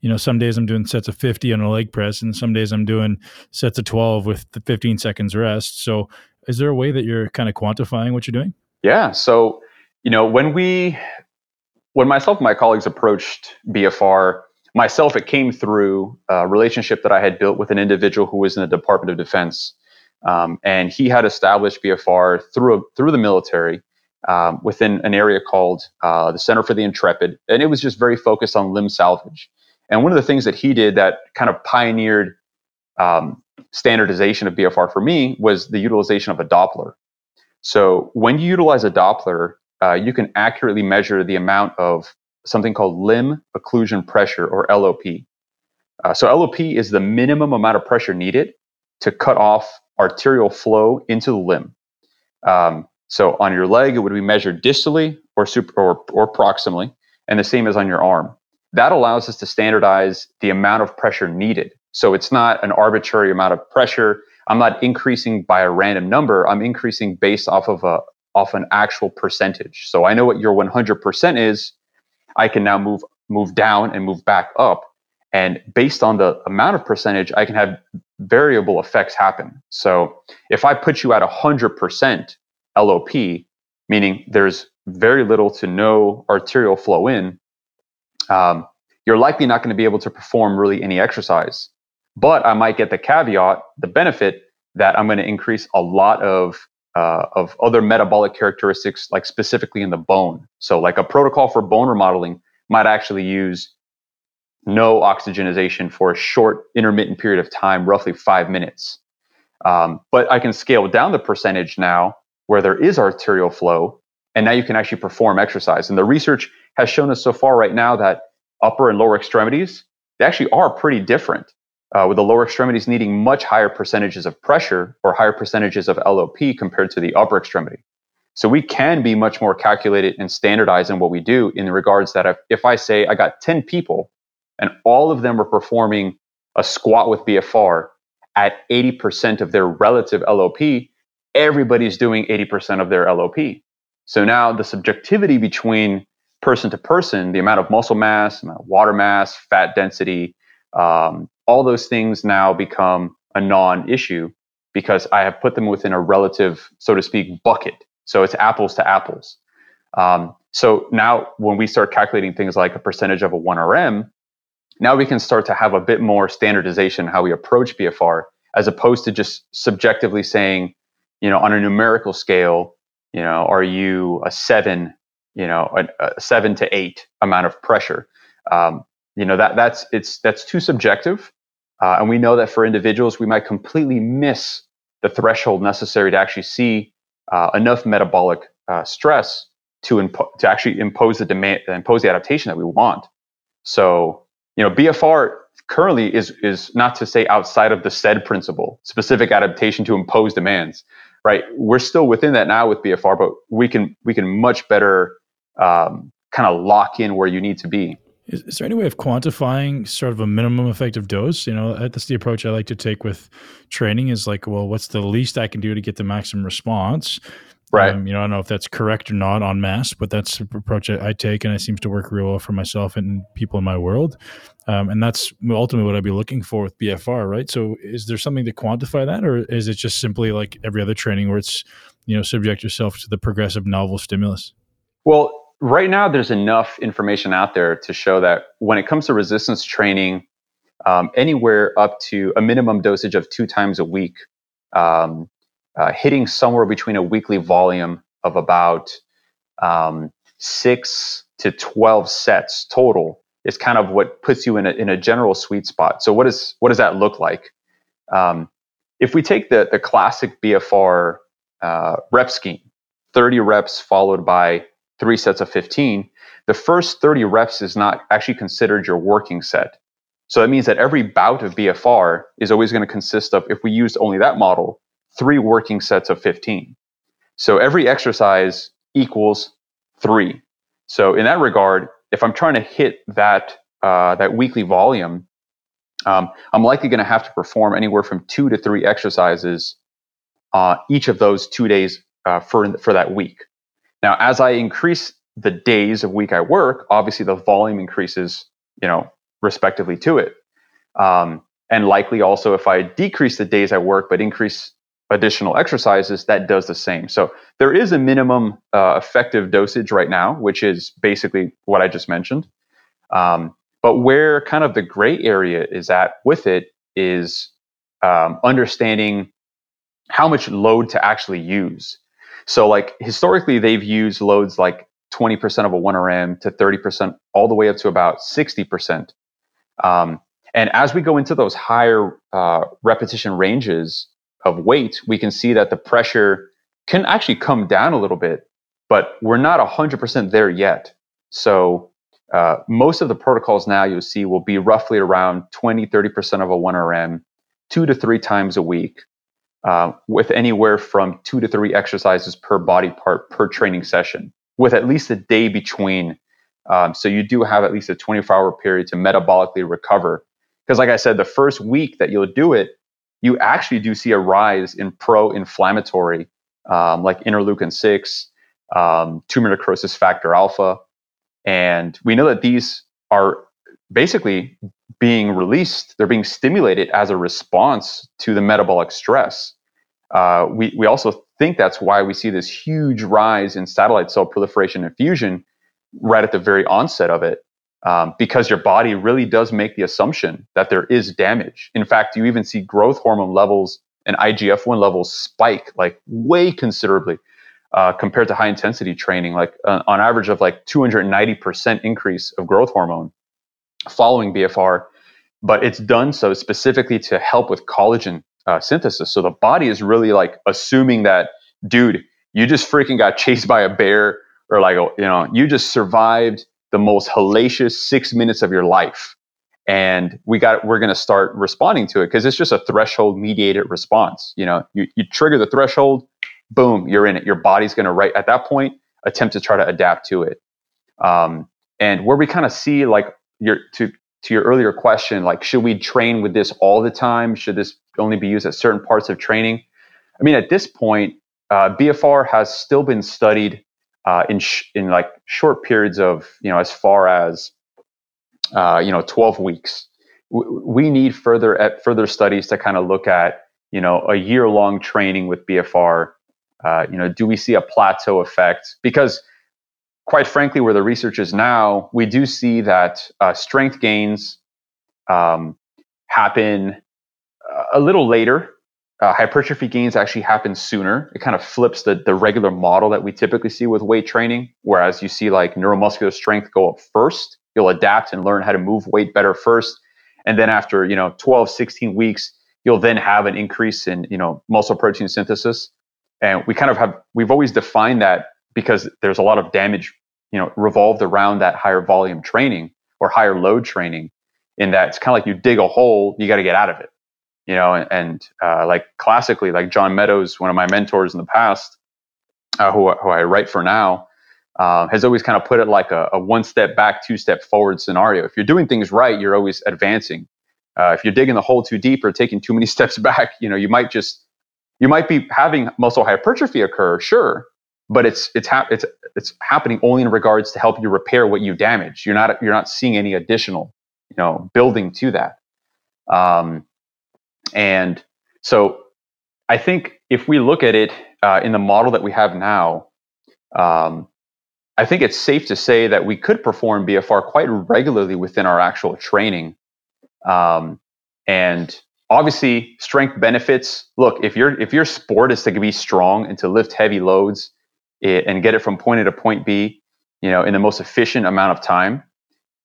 you know, some days I'm doing sets of 50 on a leg press, and some days I'm doing sets of 12 with the 15 seconds rest. So, is there a way that you're kind of quantifying what you're doing? Yeah. So you know, when we, when myself and my colleagues approached BFR, myself, it came through a relationship that I had built with an individual who was in the Department of Defense. Um, and he had established BFR through, a, through the military um, within an area called uh, the Center for the Intrepid. And it was just very focused on limb salvage. And one of the things that he did that kind of pioneered um, standardization of BFR for me was the utilization of a Doppler. So when you utilize a Doppler, uh, you can accurately measure the amount of something called limb occlusion pressure or LOP. Uh, so LOP is the minimum amount of pressure needed to cut off arterial flow into the limb. Um, so on your leg, it would be measured distally or, super, or, or proximally, and the same as on your arm. That allows us to standardize the amount of pressure needed. So it's not an arbitrary amount of pressure. I'm not increasing by a random number. I'm increasing based off of a, off an actual percentage. So I know what your 100% is. I can now move move down and move back up. And based on the amount of percentage, I can have variable effects happen. So if I put you at 100% LOP, meaning there's very little to no arterial flow in, um, you're likely not going to be able to perform really any exercise. But I might get the caveat, the benefit that I'm going to increase a lot of uh, of other metabolic characteristics, like specifically in the bone. So, like a protocol for bone remodeling might actually use no oxygenization for a short intermittent period of time, roughly five minutes. Um, but I can scale down the percentage now where there is arterial flow, and now you can actually perform exercise. And the research has shown us so far right now that upper and lower extremities they actually are pretty different. Uh, with the lower extremities needing much higher percentages of pressure or higher percentages of LOP compared to the upper extremity. So we can be much more calculated and standardized in what we do in regards that if, if I say I got 10 people and all of them are performing a squat with BFR at 80% of their relative LOP, everybody's doing 80% of their LOP. So now the subjectivity between person to person, the amount of muscle mass, amount of water mass, fat density, um, all those things now become a non issue because I have put them within a relative, so to speak, bucket. So it's apples to apples. Um, so now when we start calculating things like a percentage of a 1RM, now we can start to have a bit more standardization how we approach BFR as opposed to just subjectively saying, you know, on a numerical scale, you know, are you a seven, you know, a, a seven to eight amount of pressure? Um, you know, that that's it's that's too subjective, uh, and we know that for individuals we might completely miss the threshold necessary to actually see uh, enough metabolic uh, stress to impo- to actually impose the demand, impose the adaptation that we want. So, you know, BFR currently is is not to say outside of the SAID principle, specific adaptation to impose demands, right? We're still within that now with BFR, but we can we can much better um, kind of lock in where you need to be. Is, is, there any way of quantifying sort of a minimum effective dose? You know, that's the approach I like to take with training is like, well, what's the least I can do to get the maximum response? Right. Um, you know, I don't know if that's correct or not on mass, but that's the approach I, I, take, and it seems to work real well for myself and people in my world. Um, and that's ultimately what I'd be looking for with BFR, right? So, is there something to quantify that, or is it just simply like every other training where it's, you know, subject yourself to the progressive novel stimulus? Well, right now there's enough information out there to show that when it comes to resistance training, um, anywhere up to a minimum dosage of two times a week, um, uh, hitting somewhere between a weekly volume of about um, six to 12 sets total is kind of what puts you in a, in a general sweet spot. So what, is, what does that look like? Um, if we take the, the classic BFR uh, rep scheme, 30 reps followed by three sets of 15, the first 30 reps is not actually considered your working set. So that means that every bout of BFR is always going to consist of, if we used only that model, three working sets of 15. So every exercise equals three. So in that regard, if I'm trying to hit that uh, that weekly volume, um, I'm likely going to have to perform anywhere from two to three exercises uh, each of those two days uh, for for that week. Now, as I increase the days of week I work, obviously the volume increases, you know, respectively to it. Um, and likely also if I decrease the days I work but increase additional exercises, that does the same. So there is a minimum uh, effective dosage right now, which is basically what I just mentioned. Um, but where kind of the gray area is at with it is um, understanding how much load to actually use. So like historically, they've used loads like 20% of a 1RM to 30%, all the way up to about 60%. Um, and as we go into those higher uh, repetition ranges of weight, we can see that the pressure can actually come down a little bit, but we're not 100% there yet. So uh, most of the protocols now you'll see will be roughly around 20, 30% of a 1RM, two to three times a week uh, with anywhere from two to three exercises per body part per training session, with at least a day between. Um, so you do have at least a 24 hour period to metabolically recover. Because, like I said, the first week that you'll do it, you actually do see a rise in pro inflammatory, um, like interleukin 6, um, tumor necrosis factor alpha. And we know that these are basically being released, they're being stimulated as a response to the metabolic stress. Uh, we, we also think that's why we see this huge rise in satellite cell proliferation and fusion right at the very onset of it, um, because your body really does make the assumption that there is damage. In fact, you even see growth hormone levels and IGF 1 levels spike like way considerably. Uh, compared to high intensity training, like uh, on average of like 290% increase of growth hormone following BFR, but it's done so specifically to help with collagen uh, synthesis. So the body is really like assuming that, dude, you just freaking got chased by a bear, or like, you know, you just survived the most hellacious six minutes of your life. And we got, we're going to start responding to it because it's just a threshold mediated response. You know, you, you trigger the threshold, boom, you're in it. Your body's going to right at that point attempt to try to adapt to it. Um, and where we kind of see like your to to your earlier question, like should we train with this all the time? Should this only be used at certain parts of training? I mean, at this point, uh, BFR has still been studied uh, in sh- in like short periods of you know as far as uh, you know 12 weeks. We need further at further studies to kind of look at you know a year long training with BFR. Uh, you know, do we see a plateau effect? Because quite frankly, where the research is now, we do see that uh, strength gains um, happen uh, a little later uh, hypertrophy gains actually happen sooner. It kind of flips the, the regular model that we typically see with weight training, whereas you see like neuromuscular strength go up first. You'll adapt and learn how to move weight better first. And then after, you know, 12, 16 weeks, you'll then have an increase in, you know, muscle protein synthesis. And we kind of have, we've always defined that because there's a lot of damage, you know, revolved around that higher volume training or higher load training in that it's kind of like you dig a hole, you got to get out of it you know, and, and uh, like classically, like John Meadows, one of my mentors in the past, uh, who, who I write for now, uh, has always kind of put it like a, a, one step back, two step forward scenario. If you're doing things right, you're always advancing. Uh, if you're digging the hole too deep or taking too many steps back, you know, you might just you might be having muscle hypertrophy occur, sure, but it's it's hap- it's it's happening only in regards to help you repair what you damage. You're not you're not seeing any additional, you know, building to that. Um, and so I think if we look at it uh, in the model that we have now, um, I think it's safe to say that we could perform BFR quite regularly within our actual training. Um, and obviously, strength benefits. Look, if your if your sport is to be strong and to lift heavy loads and get it from point A to point B, you know, in the most efficient amount of time,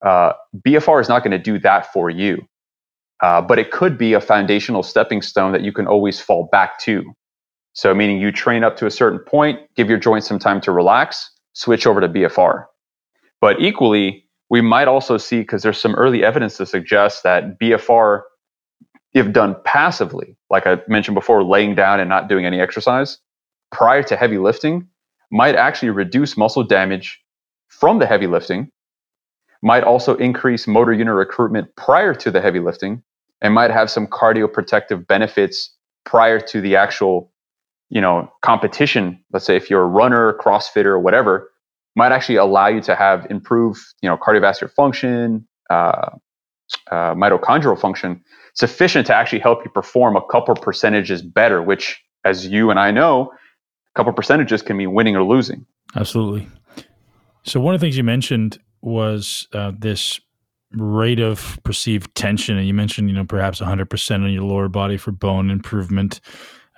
uh, BFR is not going to do that for you. Uh, but it could be a foundational stepping stone that you can always fall back to. So, meaning you train up to a certain point, give your joints some time to relax, switch over to BFR. But equally, we might also see, because there's some early evidence to suggest that BFR, if done passively, like I mentioned before, laying down and not doing any exercise prior to heavy lifting, might actually reduce muscle damage from the heavy lifting might also increase motor unit recruitment prior to the heavy lifting and might have some cardioprotective benefits prior to the actual you know competition. Let's say if you're a runner crossfitter or whatever might actually allow you to have improved you know cardiovascular function uh, uh, mitochondrial function sufficient to actually help you perform a couple percentages better which as you and i know couple percentages can mean winning or losing absolutely so one of the things you mentioned was uh, this rate of perceived tension, and you mentioned, you know, perhaps 100% on your lower body for bone improvement.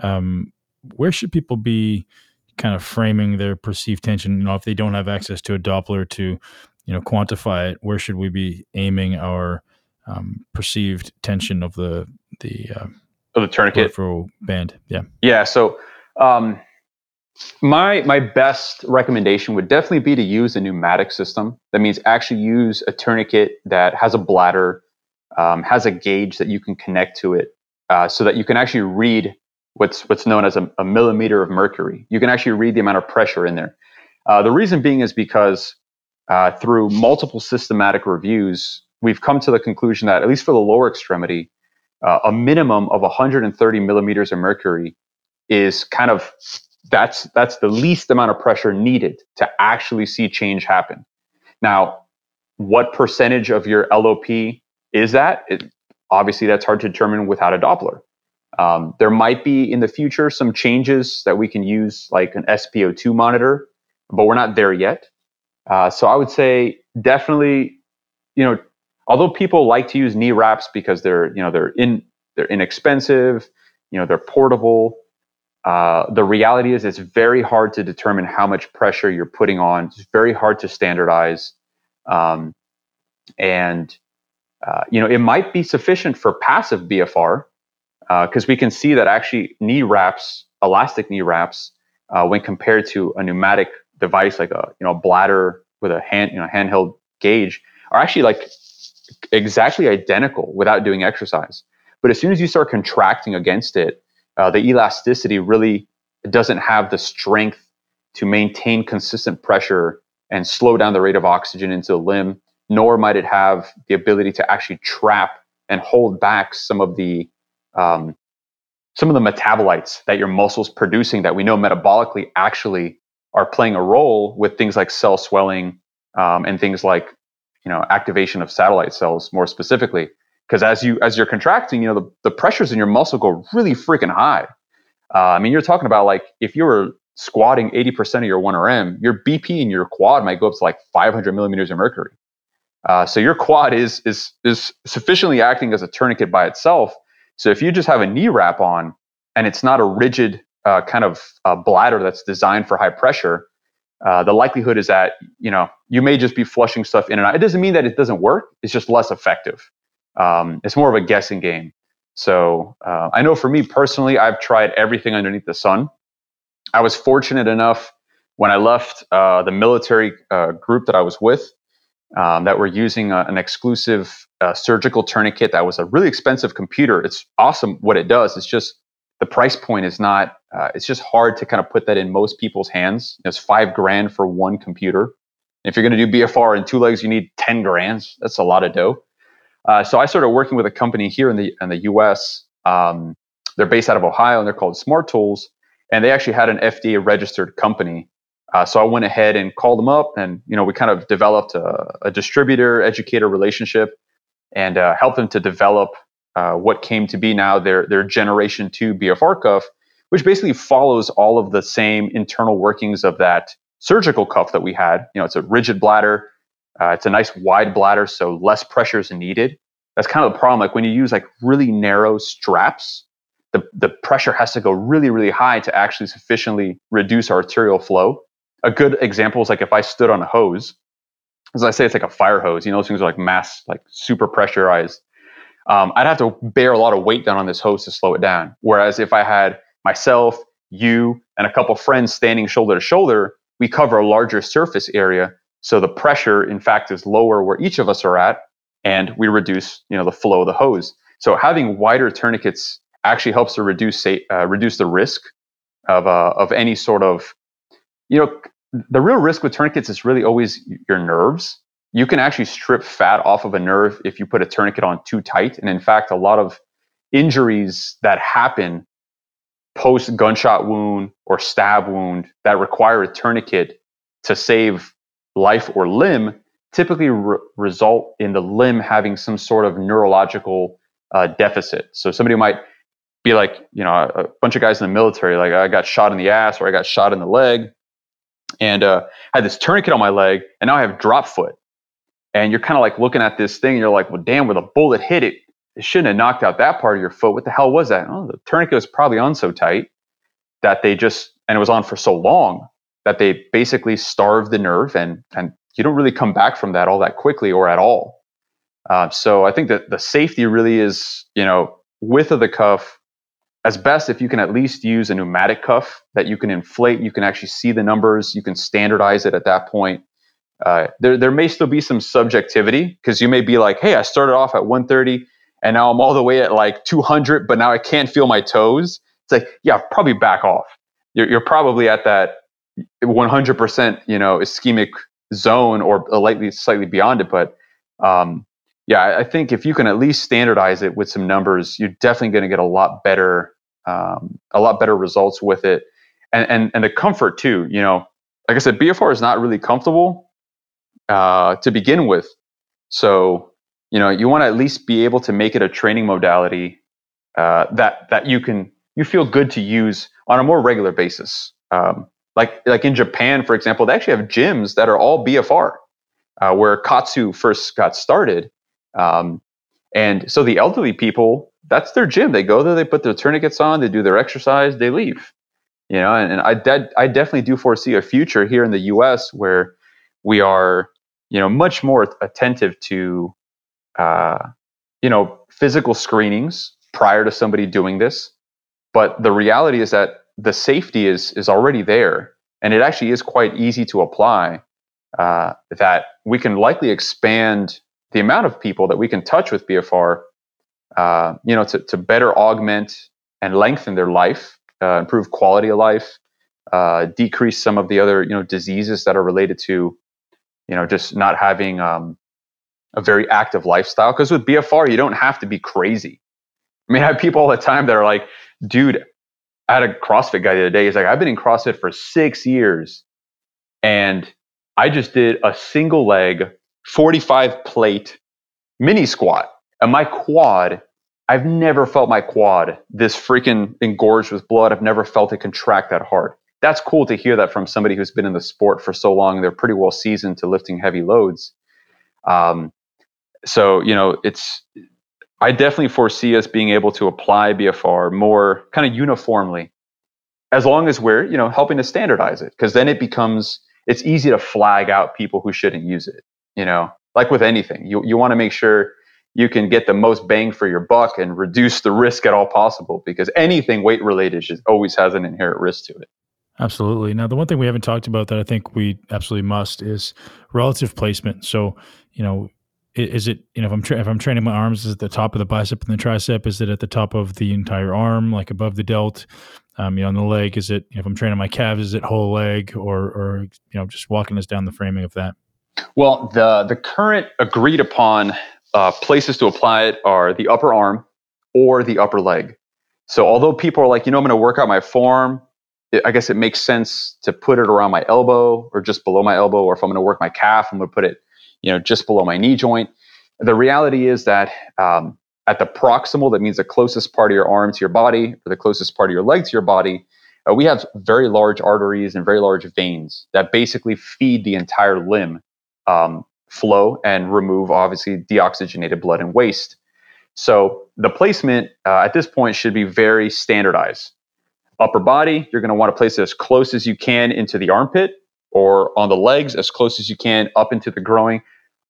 Um, where should people be kind of framing their perceived tension? You know, if they don't have access to a Doppler to, you know, quantify it, where should we be aiming our um, perceived tension of the the uh, of the tourniquet band? Yeah, yeah. So um, my my best recommendation would definitely be to use a pneumatic system. That means actually use a tourniquet that has a bladder, um, has a gauge that you can connect to it, uh, so that you can actually read what's what's known as a, a, millimeter of mercury. You can actually read the amount of pressure in there. Uh, the reason being is because uh, through multiple systematic reviews, we've come to the conclusion that at least for the lower extremity, uh, a minimum of 130 millimeters of mercury is kind of that's that's the least amount of pressure needed to actually see change happen. Now, what percentage of your LOP is that? It, obviously, that's hard to determine without a Doppler. Um, there might be in the future some changes that we can use, like an SpO2 monitor, but we're not there yet. Uh, so I would say definitely, you know, although people like to use knee wraps because they're, you know, they're in they're inexpensive, you know, they're portable. Uh, the reality is it's very hard to determine how much pressure you're putting on. It's very hard to standardize. Um, and, uh, you know, it might be sufficient for passive BFR, because uh, we can see that actually knee wraps, elastic knee wraps, uh, when compared to a pneumatic device like a you know bladder with a hand you know handheld gauge, are actually like exactly identical without doing exercise. But as soon as you start contracting against it, uh, the elasticity really doesn't have the strength to maintain consistent pressure and slow down the rate of oxygen into the limb, nor might it have the ability to actually trap and hold back some of the um, some of the metabolites that your muscles producing that we know metabolically actually are playing a role with things like cell swelling um, and things like you know activation of satellite cells more specifically because as you as you're contracting you know the, the pressures in your muscle go really freaking high uh, i mean you're talking about like if you were squatting 80% of your 1rm your bp in your quad might go up to like 500 millimeters of mercury uh, so your quad is is is sufficiently acting as a tourniquet by itself so if you just have a knee wrap on and it's not a rigid uh, kind of uh, bladder that's designed for high pressure uh, the likelihood is that you know you may just be flushing stuff in and out. It doesn't mean that it doesn't work. It's just less effective. Um, it's more of a guessing game. So uh, I know for me personally, I've tried everything underneath the sun. I was fortunate enough when I left uh, the military uh, group that I was with um, that were using a, an exclusive uh, surgical tourniquet that was a really expensive computer. It's awesome what it does. It's just the price point is not uh, it's just hard to kind of put that in most people's hands it's five grand for one computer if you're going to do bfr in two legs you need 10 grand that's a lot of dough uh, so i started working with a company here in the in the us um, they're based out of ohio and they're called smart tools and they actually had an fda registered company uh, so i went ahead and called them up and you know we kind of developed a, a distributor educator relationship and uh, helped them to develop uh, what came to be now their their generation two BFR cuff, which basically follows all of the same internal workings of that surgical cuff that we had. You know, it's a rigid bladder. Uh, it's a nice wide bladder, so less pressure is needed. That's kind of the problem. Like when you use like really narrow straps, the, the pressure has to go really, really high to actually sufficiently reduce arterial flow. A good example is like if I stood on a hose, as I say, it's like a fire hose. You know, those things are like mass, like super pressurized um, I'd have to bear a lot of weight down on this hose to slow it down. Whereas if I had myself, you, and a couple friends standing shoulder to shoulder, we cover a larger surface area. So the pressure, in fact, is lower where each of us are at, and we reduce, you know, the flow of the hose. So having wider tourniquets actually helps to reduce uh, reduce the risk of uh, of any sort of, you know, the real risk with tourniquets is really always your nerves you can actually strip fat off of a nerve if you put a tourniquet on too tight. And in fact, a lot of injuries that happen post gunshot wound or stab wound that require a tourniquet to save life or limb typically re- result in the limb having some sort of neurological uh, deficit. So somebody might be like, you know, a, a, bunch of guys in the military, like I got shot in the ass or I got shot in the leg and uh, had this tourniquet on my leg and now I have drop foot. And you're kind of like looking at this thing and you're like well damn where the bullet hit it it shouldn't have knocked out that part of your foot. What the hell was that? Oh the tourniquet was probably on so tight that they just and it was on for so long that they basically starve the nerve and and you don't really come back from that all that quickly or at all uh, so i think that the safety really is you know width of the cuff as best if you can at least use a pneumatic cuff that you can inflate you can actually see the numbers you can standardize it at that point uh, there, there may still be some subjectivity because you may be like, hey, I started off at 130 and now I'm all the way at like 200, but now I can't feel my toes. It's like, yeah, probably back off. You're, you're probably at that 100%, you know, ischemic zone or slightly, slightly beyond it. But um, yeah, I think if you can at least standardize it with some numbers, you're definitely going to get a lot better, um, a lot better results with it. And, and, and the comfort too, you know, like I said, BFR is not really comfortable uh, to begin with. So, you know, you want to at least be able to make it a training modality uh, that that you can you feel good to use on a more regular basis. Um, like like in Japan, for example, they actually have gyms that are all BFR, uh, where KAATSU first got started. Um, and so the elderly people, that's their gym. They go there, they put their tourniquets on, they do their exercise, they leave. You know, and, and I, de- I definitely do foresee a future here in the U.S. where we are you know much more attentive to uh, you know physical screenings prior to somebody doing this. But the reality is that the safety is is already there, and it actually is quite easy to apply. Uh, that we can likely expand the amount of people that we can touch with BFR, uh, you know, to, to better augment and lengthen their life, uh, improve quality of life, uh, decrease some of the other you know diseases that are related to, you know, just not having um, a very active lifestyle. Because with BFR, you don't have to be crazy. I mean, I have people all the time that are like, dude, I had a CrossFit guy the other day. He's like, I've been in CrossFit for six years and I just did a single leg, 45 plate mini squat. And my quad, I've never felt my quad this freaking engorged with blood. I've never felt it contract that hard. That's cool to hear that from somebody who's been in the sport for so long. They're pretty well seasoned to lifting heavy loads. Um, so, you know, it's I definitely foresee us being able to apply BFR more kind of uniformly, as long as we're you know helping to standardize it, because then it becomes it's easy to flag out people who shouldn't use it. You know, like with anything, you you want to make sure you can get the most bang for your buck and reduce the risk at all possible, because anything weight related just always has an inherent risk to it. Absolutely. Now, the one thing we haven't talked about that I think we absolutely must is relative placement. So, you know, is it you know if I'm tra- if I'm training my arms is it the top of the bicep and the tricep? Is it at the top of the entire arm like above the delt? Um, you know on the leg is it you know, if I'm training my calves is it whole leg or or you know just walking us down the framing of that? Well the the current agreed upon uh, places to apply it are the upper arm or the upper leg. So although people are like you know I'm going to work out my form I guess it makes sense to put it around my elbow or just below my elbow or if I'm going to work my calf I'm going to put it you know, just below my knee joint. The reality is that um, at the proximal, that means the closest part of your arm to your body or the closest part of your leg to your body, uh, we have very large arteries and very large veins that basically feed the entire limb um, flow and remove, obviously, deoxygenated blood and waste. So the placement uh, at this point should be very standardized. Upper body, you're going to want to place it as close as you can into the armpit or on the legs as close as you can up into the groin.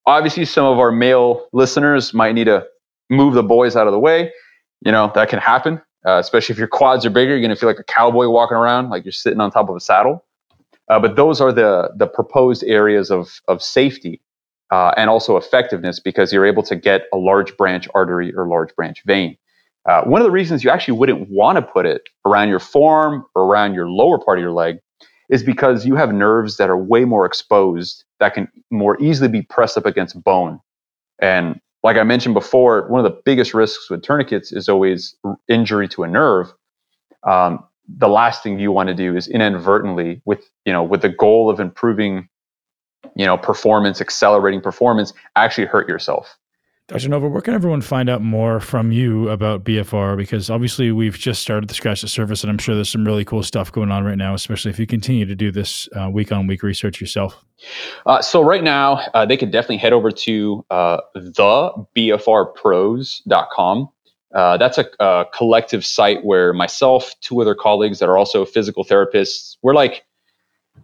Obviously, some of our male listeners might need to move the boys out of the way. You know, that can happen, uh, especially if your quads are bigger. You're going to feel like a cowboy walking around, like you're sitting on top of a saddle. Uh, but those are the, the proposed areas of, of safety uh, and also effectiveness because you're able to get a large branch artery or large branch vein. Uh, one of the reasons you actually wouldn't want to put it around your forearm or around your lower part of your leg is because you have nerves that are way more exposed that can more easily be pressed up against bone. And like I mentioned before, one of the biggest risks with tourniquets is always injury to a nerve. Um, the last thing you want to do is inadvertently, with you know, with the goal of improving, you know, performance, accelerating performance, actually hurt yourself. Dr. Novo, where can everyone find out more from you about BFR? Because obviously we've just started to scratch the surface, and I'm sure there's some really cool stuff going on right now, especially if you continue to do this week on week research yourself. Uh, so right now, uh, they could definitely head over to uh, thebfrpros.com. Uh, that's a, a, collective site where myself, two other colleagues that are also physical therapists, we're like,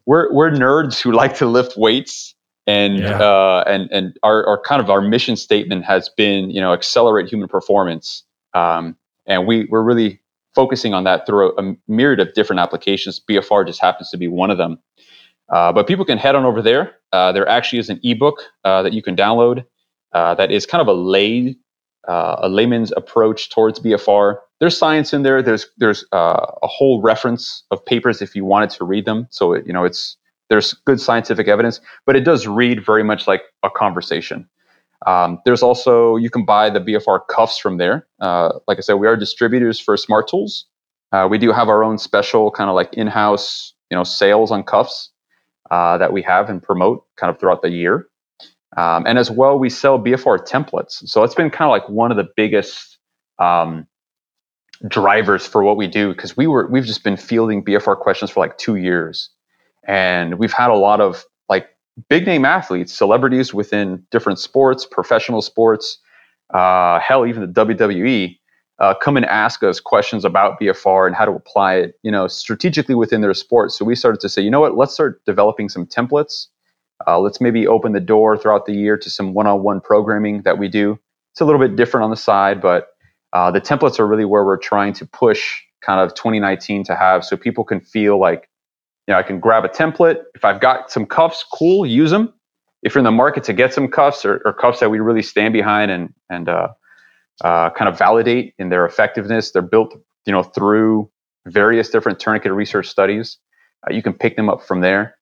we're, we're nerds who like to lift weights and yeah. uh, and and our, our kind of our mission statement has been you know accelerate human performance. Um, and we we're really focusing on that through a, a, myriad of different applications. Bfr just happens to be one of them. Uh, but people can head on over there. Uh, there actually is an ebook uh, that you can download uh, that is kind of a lay uh, a layman's approach towards bfr there's science in there. There's there's a whole reference of papers if you wanted to read them. So it, you know it's there's good scientific evidence, but it does read very much like a conversation. Um, there's also you can buy the BFR cuffs from there. Uh, like I said, we are distributors for Smart Tools. Uh, we do have our own special kind of like in-house, you know, sales on cuffs uh, that we have and promote kind of throughout the year. Um, and as well, we sell BFR templates. So it's been kind of like one of the biggest um, drivers for what we do because we were we've just been fielding BFR questions for like two years. And we've had a lot of like big name athletes, celebrities within different sports, professional sports, uh, hell, even the WWE, uh, come and ask us questions about BFR and how to apply it, you know, strategically within their sport. So we started to say, you know what, let's start developing some templates. Uh, let's maybe open the door throughout the year to some one-on-one programming that we do. It's a little bit different on the side, but uh, the templates are really where we're trying to push kind of 2019 to have so people can feel like you know i can grab a template. If i've got some cuffs cool use them if you're in the market to get some cuffs or, or cuffs that we really stand behind and and uh, uh, kind of validate in their effectiveness they're built you know through various different tourniquet research studies uh, you can pick them up from there.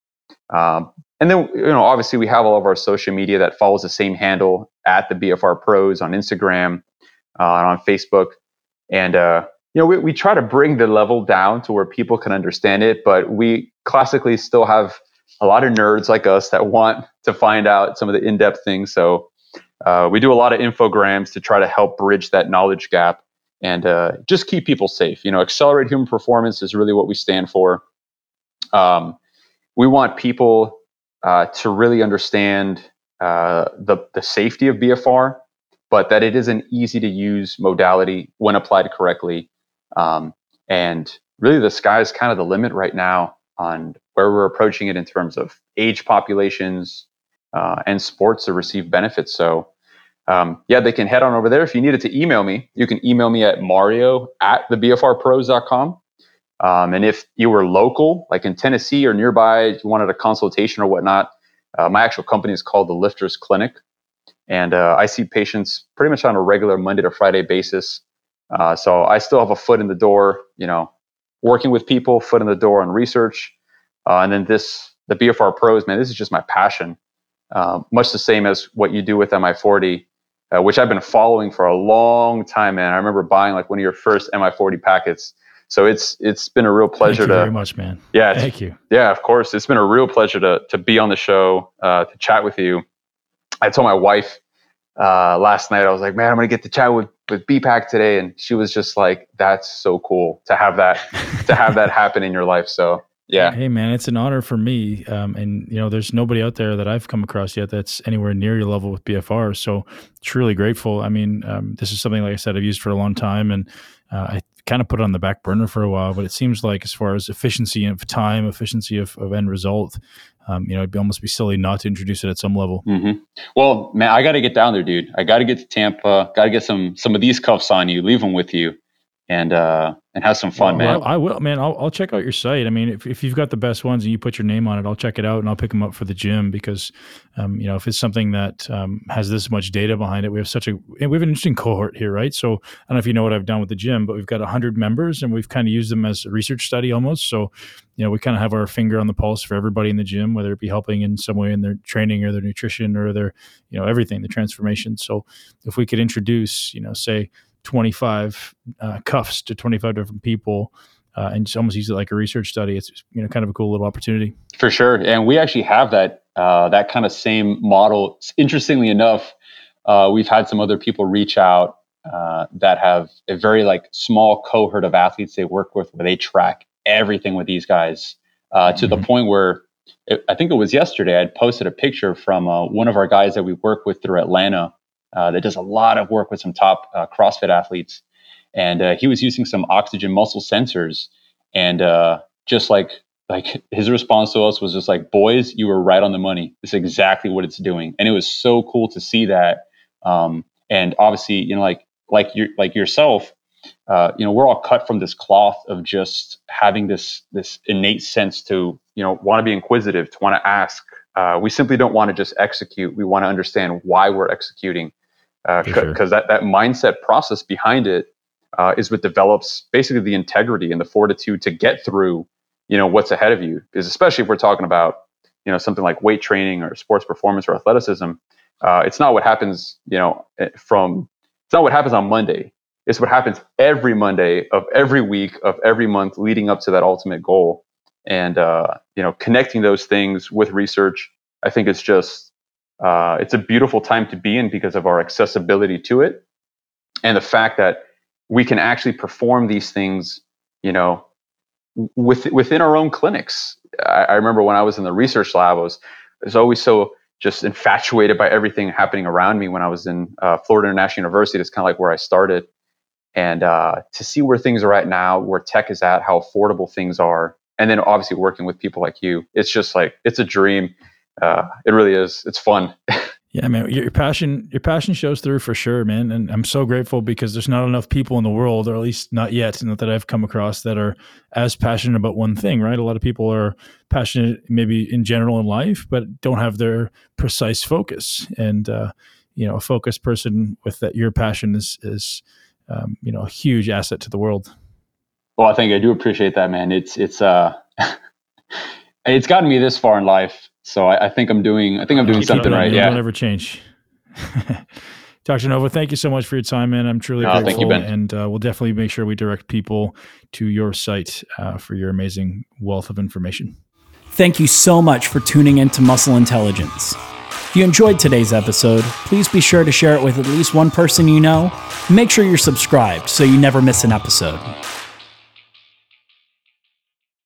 Um, and then you know obviously we have all of our social media that follows the same handle at the bfr pros on instagram uh, and on facebook. And uh, you know, we, we try to bring the level down to where people can understand it, but we classically still have a lot of nerds like us that want to find out some of the in-depth things. So uh, we do a lot of infograms to try to help bridge that knowledge gap and uh, just keep people safe. You know, accelerate human performance is really what we stand for. Um, we want people uh, to really understand uh, the the safety of BFR, but that it is an easy to use modality when applied correctly. Um, and really, the sky is kind of the limit right now on where we're approaching it in terms of age populations uh, and sports to receive benefits. So, um, yeah, they can head on over there. If you needed to email me, you can email me at mario at thebfrpros.com. Um, and if you were local, like in Tennessee or nearby, you wanted a consultation or whatnot, uh, my actual company is called the Lifters Clinic. And uh, I see patients pretty much on a regular Monday to Friday basis. Uh, so I still have a foot in the door, you know, working with people, foot in the door on research. Uh, and then this, the BFR Pros, man, this is just my passion. Uh, much the same as what you do with MI40, uh, which I've been following for a long time, man. I remember buying like one of your first MI40 packets. So it's it's been a real pleasure to very much, man. Yeah, thank you. Yeah, of course, it's been a real pleasure to to be on the show, uh, to chat with you. I told my wife uh, last night, I was like, man, I'm gonna get to chat with with BPak today, and she was just like, "That's so cool to have that to have that happen in your life." So yeah, hey man, it's an honor for me, um, and you know, there's nobody out there that I've come across yet that's anywhere near your level with BFR. So truly grateful. I mean, um, this is something like I said I've used for a long time, and uh, I kind of put it on the back burner for a while. But it seems like as far as efficiency of time, efficiency of, of end result, um, you know, it'd be almost be silly not to introduce it at some level. Mm-hmm. Well, man, I got to get down there, dude. I got to get to Tampa. Got to get some some of these cuffs on you. Leave them with you, and uh, and have some fun, well, man. I will, man. I'll, I'll check out your site. I mean, if, if you've got the best ones and you put your name on it, I'll check it out and I'll pick them up for the gym because, um, you know, if it's something that um, has this much data behind it, we have such a we have an interesting cohort here, right? So I don't know if you know what I've done with the gym, but we've got hundred members and we've kind of used them as a research study almost. So, you know, we kind of have our finger on the pulse for everybody in the gym, whether it be helping in some way in their training or their nutrition or their, you know, everything, the transformation. So if we could introduce, you know, say 25 uh, cuffs to 25 different people uh, and just almost use it like a research study. It's you know kind of a cool little opportunity. For sure, and we actually have that uh, that kind of same model. Interestingly enough, uh, we've had some other people reach out uh, that have a very like small cohort of athletes they work with, where they track everything with these guys uh, to mm-hmm. the point where it, I think it was yesterday. I posted a picture from one of our guys that we work with through Atlanta uh, that does a lot of work with some top uh, CrossFit athletes. And uh, he was using some oxygen muscle sensors. And uh, just like like his response to us was just like, boys, you were right on the money. This is exactly what it's doing. And it was so cool to see that. Um, and obviously, you know, like like you like yourself, uh, you know, we're all cut from this cloth of just having this this innate sense to, you know, want to be inquisitive, to want to ask. Uh, we simply don't want to just execute. We want to understand why we're executing because uh, sure. that, that mindset process behind it uh, is what develops basically the integrity and the fortitude to get through you know what's ahead of you. Because especially if we're talking about you know something like weight training or sports performance or athleticism uh, it's not what happens you know eh, from it's not what happens on monday. It's what happens every monday of every week of every month leading up to that ultimate goal. And uh, you know connecting those things with research i think it's just uh, it's a beautiful time to be in because of our accessibility to it and the fact that we can actually perform these things, you know, with, within our own clinics. I, I remember when I was in the research lab, I was, I was always so just infatuated by everything happening around me when I was in uh, Florida International University. That's kind of like where I started. And uh, to see where things are at now, where tech is at, how affordable things are, and then obviously working with people like you, it's just like it's a dream uh, it really is. It's fun. Yeah, man, your passion, your passion shows through for sure, man. And I'm so grateful because there's not enough people in the world, or at least not yet, not that I've come across that are as passionate about one thing, right? A lot of people are passionate maybe in general in life, but don't have their precise focus. And, uh, you know, a focused person with that, your passion is, is, um, you know, a huge asset to the world. Well, I think I do appreciate that, man. It's, it's, uh, it's gotten me this far in life so I, I think I'm doing I think I'm doing something right. Yeah, don't ever change. Dr. Novo, thank you so much for your time, man. I'm truly no, grateful, you, and uh, we'll definitely make sure we direct people to your site uh, for your amazing wealth of information. Thank you so much for tuning in to Muscle Intelligence. If you enjoyed today's episode, please be sure to share it with at least one person you know. Make sure you're subscribed so you never miss an episode.